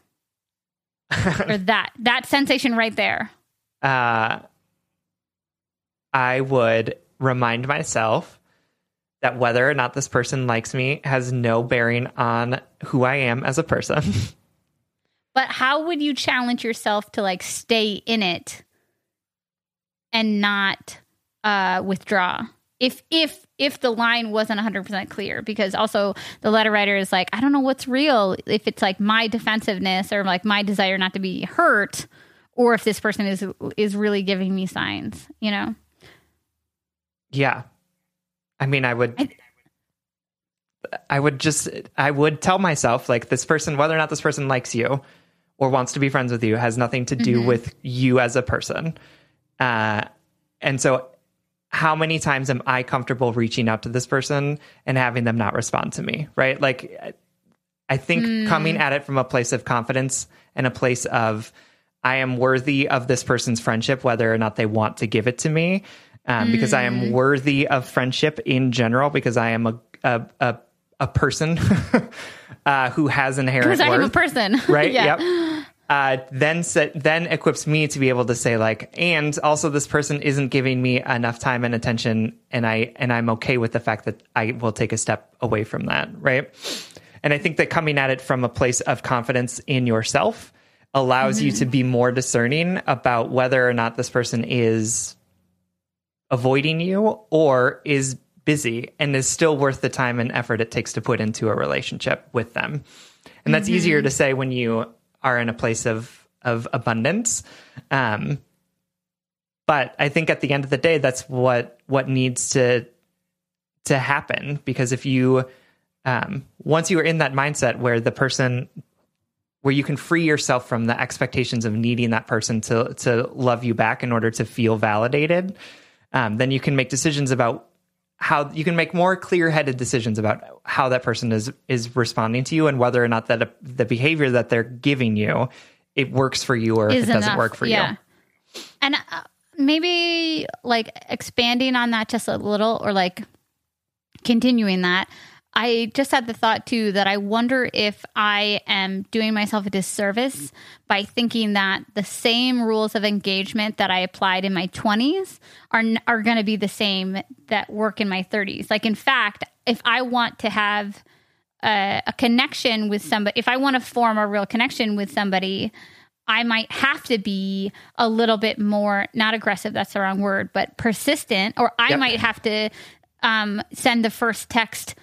[LAUGHS] Or that that sensation right there. Uh I would remind myself that whether or not this person likes me has no bearing on who I am as a person [LAUGHS] But how would you challenge yourself to like stay in it and not uh, withdraw? If if if the line wasn't 100% clear because also the letter writer is like I don't know what's real if it's like my defensiveness or like my desire not to be hurt or if this person is is really giving me signs, you know. Yeah. I mean, I would I, I would just I would tell myself like this person whether or not this person likes you or wants to be friends with you has nothing to do mm-hmm. with you as a person. Uh, and so, how many times am I comfortable reaching out to this person and having them not respond to me? Right? Like, I think mm. coming at it from a place of confidence and a place of, I am worthy of this person's friendship, whether or not they want to give it to me, um, mm. because I am mm. worthy of friendship in general, because I am a, a, a, a person [LAUGHS] uh, who has inherent because I am a person, [LAUGHS] right? yeah. Yep uh, then set, then equips me to be able to say like, and also this person isn't giving me enough time and attention, and I and I'm okay with the fact that I will take a step away from that, right? And I think that coming at it from a place of confidence in yourself allows mm-hmm. you to be more discerning about whether or not this person is avoiding you or is busy and is still worth the time and effort it takes to put into a relationship with them. And that's mm-hmm. easier to say when you are in a place of of abundance. Um, but I think at the end of the day, that's what what needs to to happen because if you um, once you are in that mindset where the person where you can free yourself from the expectations of needing that person to to love you back in order to feel validated, um, then you can make decisions about how you can make more clear-headed decisions about how that person is is responding to you and whether or not that the behavior that they're giving you it works for you or if it doesn't work for yeah. you. And uh, maybe like expanding on that just a little or like continuing that. I just had the thought too that I wonder if I am doing myself a disservice by thinking that the same rules of engagement that I applied in my 20s are are going to be the same that work in my 30s. Like in fact, if I want to have a, a connection with somebody, if I want to form a real connection with somebody, I might have to be a little bit more not aggressive, that's the wrong word, but persistent or I yep. might have to um, send the first text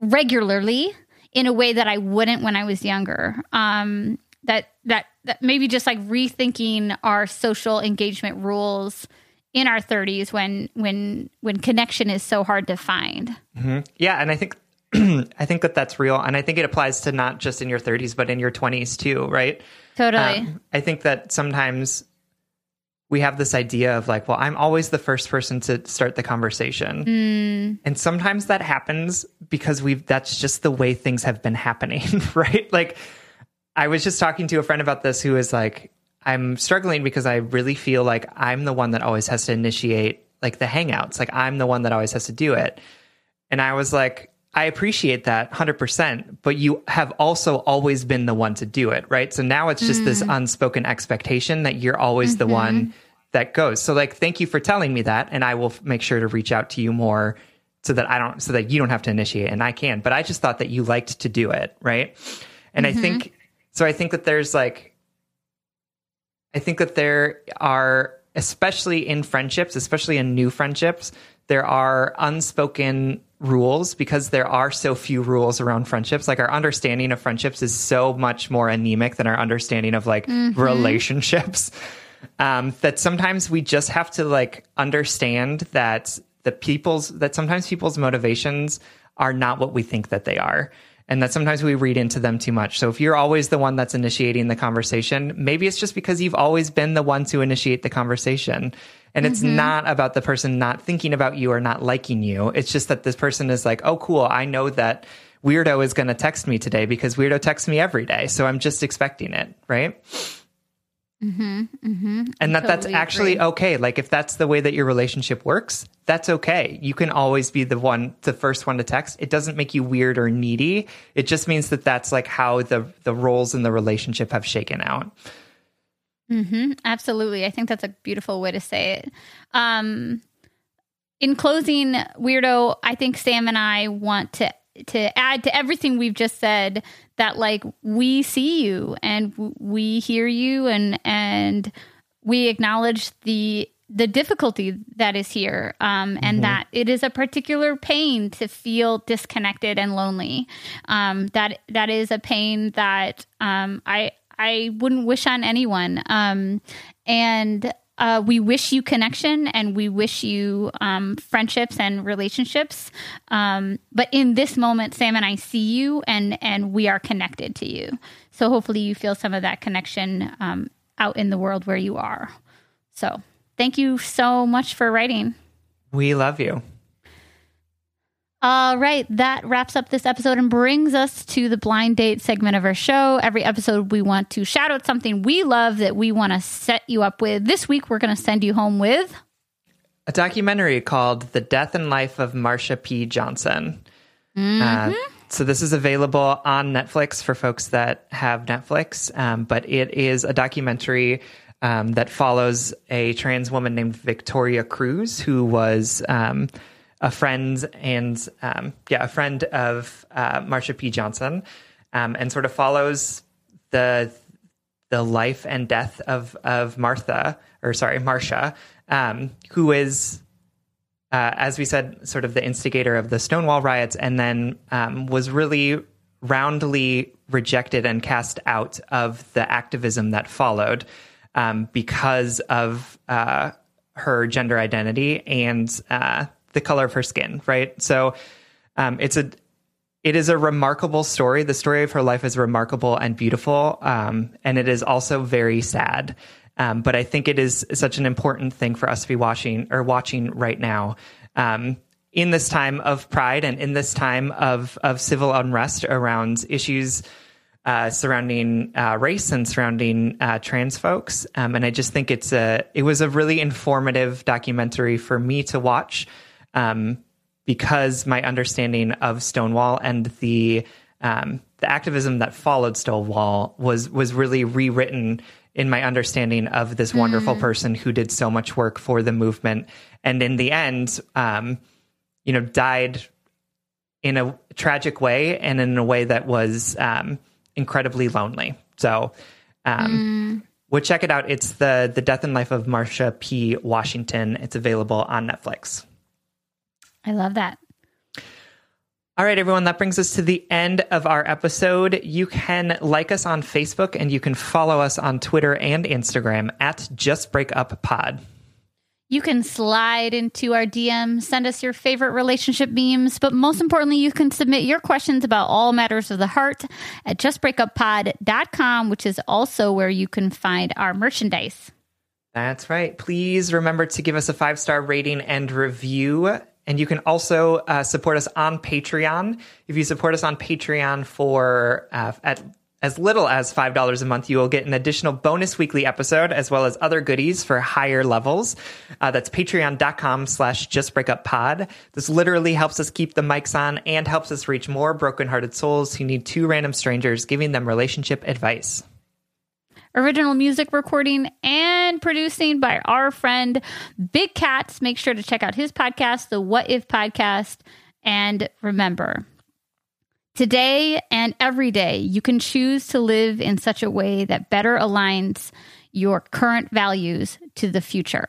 regularly in a way that I wouldn't when I was younger. Um, that that that maybe just like rethinking our social engagement rules in our 30s when when when connection is so hard to find. Yeah, and I think [CLEARS THROAT] I think that that's real, and I think it applies to not just in your 30s, but in your 20s too, right? Totally. Um, I think that sometimes we have this idea of like, well, I'm always the first person to start the conversation, hmm. and sometimes that happens because we've that's just the way things have been happening, [LAUGHS] right? Like, I was just talking to a friend about this who is like, I'm struggling because I really feel like I'm the one that always has to initiate like the hangouts, like I'm the one that always has to do it. And I was like, I appreciate that 100%, but you have also always been the one to do it, right? So now it's just this mm. unspoken expectation that you're always the mm-hmm. one that goes. So like thank you for telling me that and I will f- make sure to reach out to you more so that I don't so that you don't have to initiate and I can. But I just thought that you liked to do it, right? And I think mm-hmm. so I think that there's like I think that there are, especially in friendships, especially in new friendships, there are unspoken rules because there are so few rules around friendships. Like our understanding of friendships is so much more anemic than our understanding of like relationships. [LAUGHS] Um, that sometimes we just have to like understand that the people's that sometimes people's motivations are not what we think that they are and that sometimes we read into them too much. So if you're always the one that's initiating the conversation, maybe it's just because you've always been the one to initiate the conversation. And it's mm-hmm. not about the person not thinking about you or not liking you. It's just that this person is like, oh, cool. I know that Weirdo is going to text me today because Weirdo texts me every day. So I'm just expecting it. Right. Mm-hmm. Mm-hmm. And that that's actually agree. okay. Like if that's the way that your relationship works, that's okay. You can always be the one, the first one to text. It doesn't make you weird or needy. It just means that that's like how the the roles in the relationship have shaken out. Absolutely. I think that's a beautiful way to say it. Um, in closing, Weirdo, I think Sam and I want to to add to everything we've just said that like we see you and w- we hear you and and we acknowledge the the difficulty that is here um, and that it is a particular pain to feel disconnected and lonely um, that that is a pain that um, I I wouldn't wish on anyone um, and uh, we wish you connection and we wish you um, friendships and relationships. Um, but in this moment, Sam and I see you and and we are connected to you. So hopefully you feel some of that connection um, out in the world where you are. So thank you so much for writing. We love you. All right, that wraps up this episode and brings us to the blind date segment of our show. Every episode, we want to shout out something we love that we want to set you up with. This week, we're going to send you home with. A documentary called The Death and Life of Marsha P. Johnson. Uh, so this is available on Netflix for folks that have Netflix, um, but it is a documentary um, that follows a trans woman named Victoria Cruz, who was um, a friend and um, yeah, a friend of uh, Marsha P. Johnson, um, and sort of follows the the life and death of of Martha, or sorry, Marsha, um, who is uh, as we said, sort of the instigator of the Stonewall riots, and then um, was really roundly rejected and cast out of the activism that followed um, because of uh, her gender identity and uh, the color of her skin. Right, so um, it's a it is a remarkable story. The story of her life is remarkable and beautiful, um, and it is also very sad. Um, but I think it is such an important thing for us to be watching or watching right now. Um, in this time of pride and in this time of of civil unrest around issues uh, surrounding uh, race and surrounding uh, trans folks, um, and I just think it's a it was a really informative documentary for me to watch um, because my understanding of Stonewall and the um, the activism that followed Stonewall was was really rewritten in my understanding of this wonderful person who did so much work for the movement, and in the end, um, you know, died in a tragic way and in a way that was um, incredibly lonely. So. Um, Would check it out. It's the the death and life of Marsha P. Washington. It's available on Netflix. I love that. All right, everyone, that brings us to the end of our episode. You can like us on Facebook and you can follow us on Twitter and Instagram at Just Break Up Pod. You can slide into our DM, send us your favorite relationship memes, but most importantly, you can submit your questions about all matters of the heart at justbreakuppod.com, which is also where you can find our merchandise. That's right. Please remember to give us a five star rating and review. And you can also uh, support us on Patreon. If you support us on Patreon for uh, at as little as $5 a month, you will get an additional bonus weekly episode as well as other goodies for higher levels. Uh, that's patreon.com slash justbreakuppod. This literally helps us keep the mics on and helps us reach more brokenhearted souls who need two random strangers giving them relationship advice. Original music recording and producing by our friend Big Cats. Make sure to check out his podcast, the What If Podcast. And remember, Today and every day, you can choose to live in such a way that better aligns your current values to the future.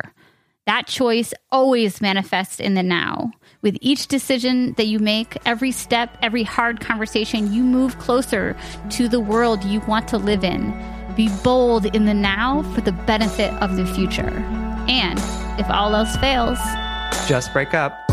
That choice always manifests in the now. With each decision that you make, every step, every hard conversation, you move closer to the world you want to live in. Be bold in the now for the benefit of the future. And if all else fails, just break up.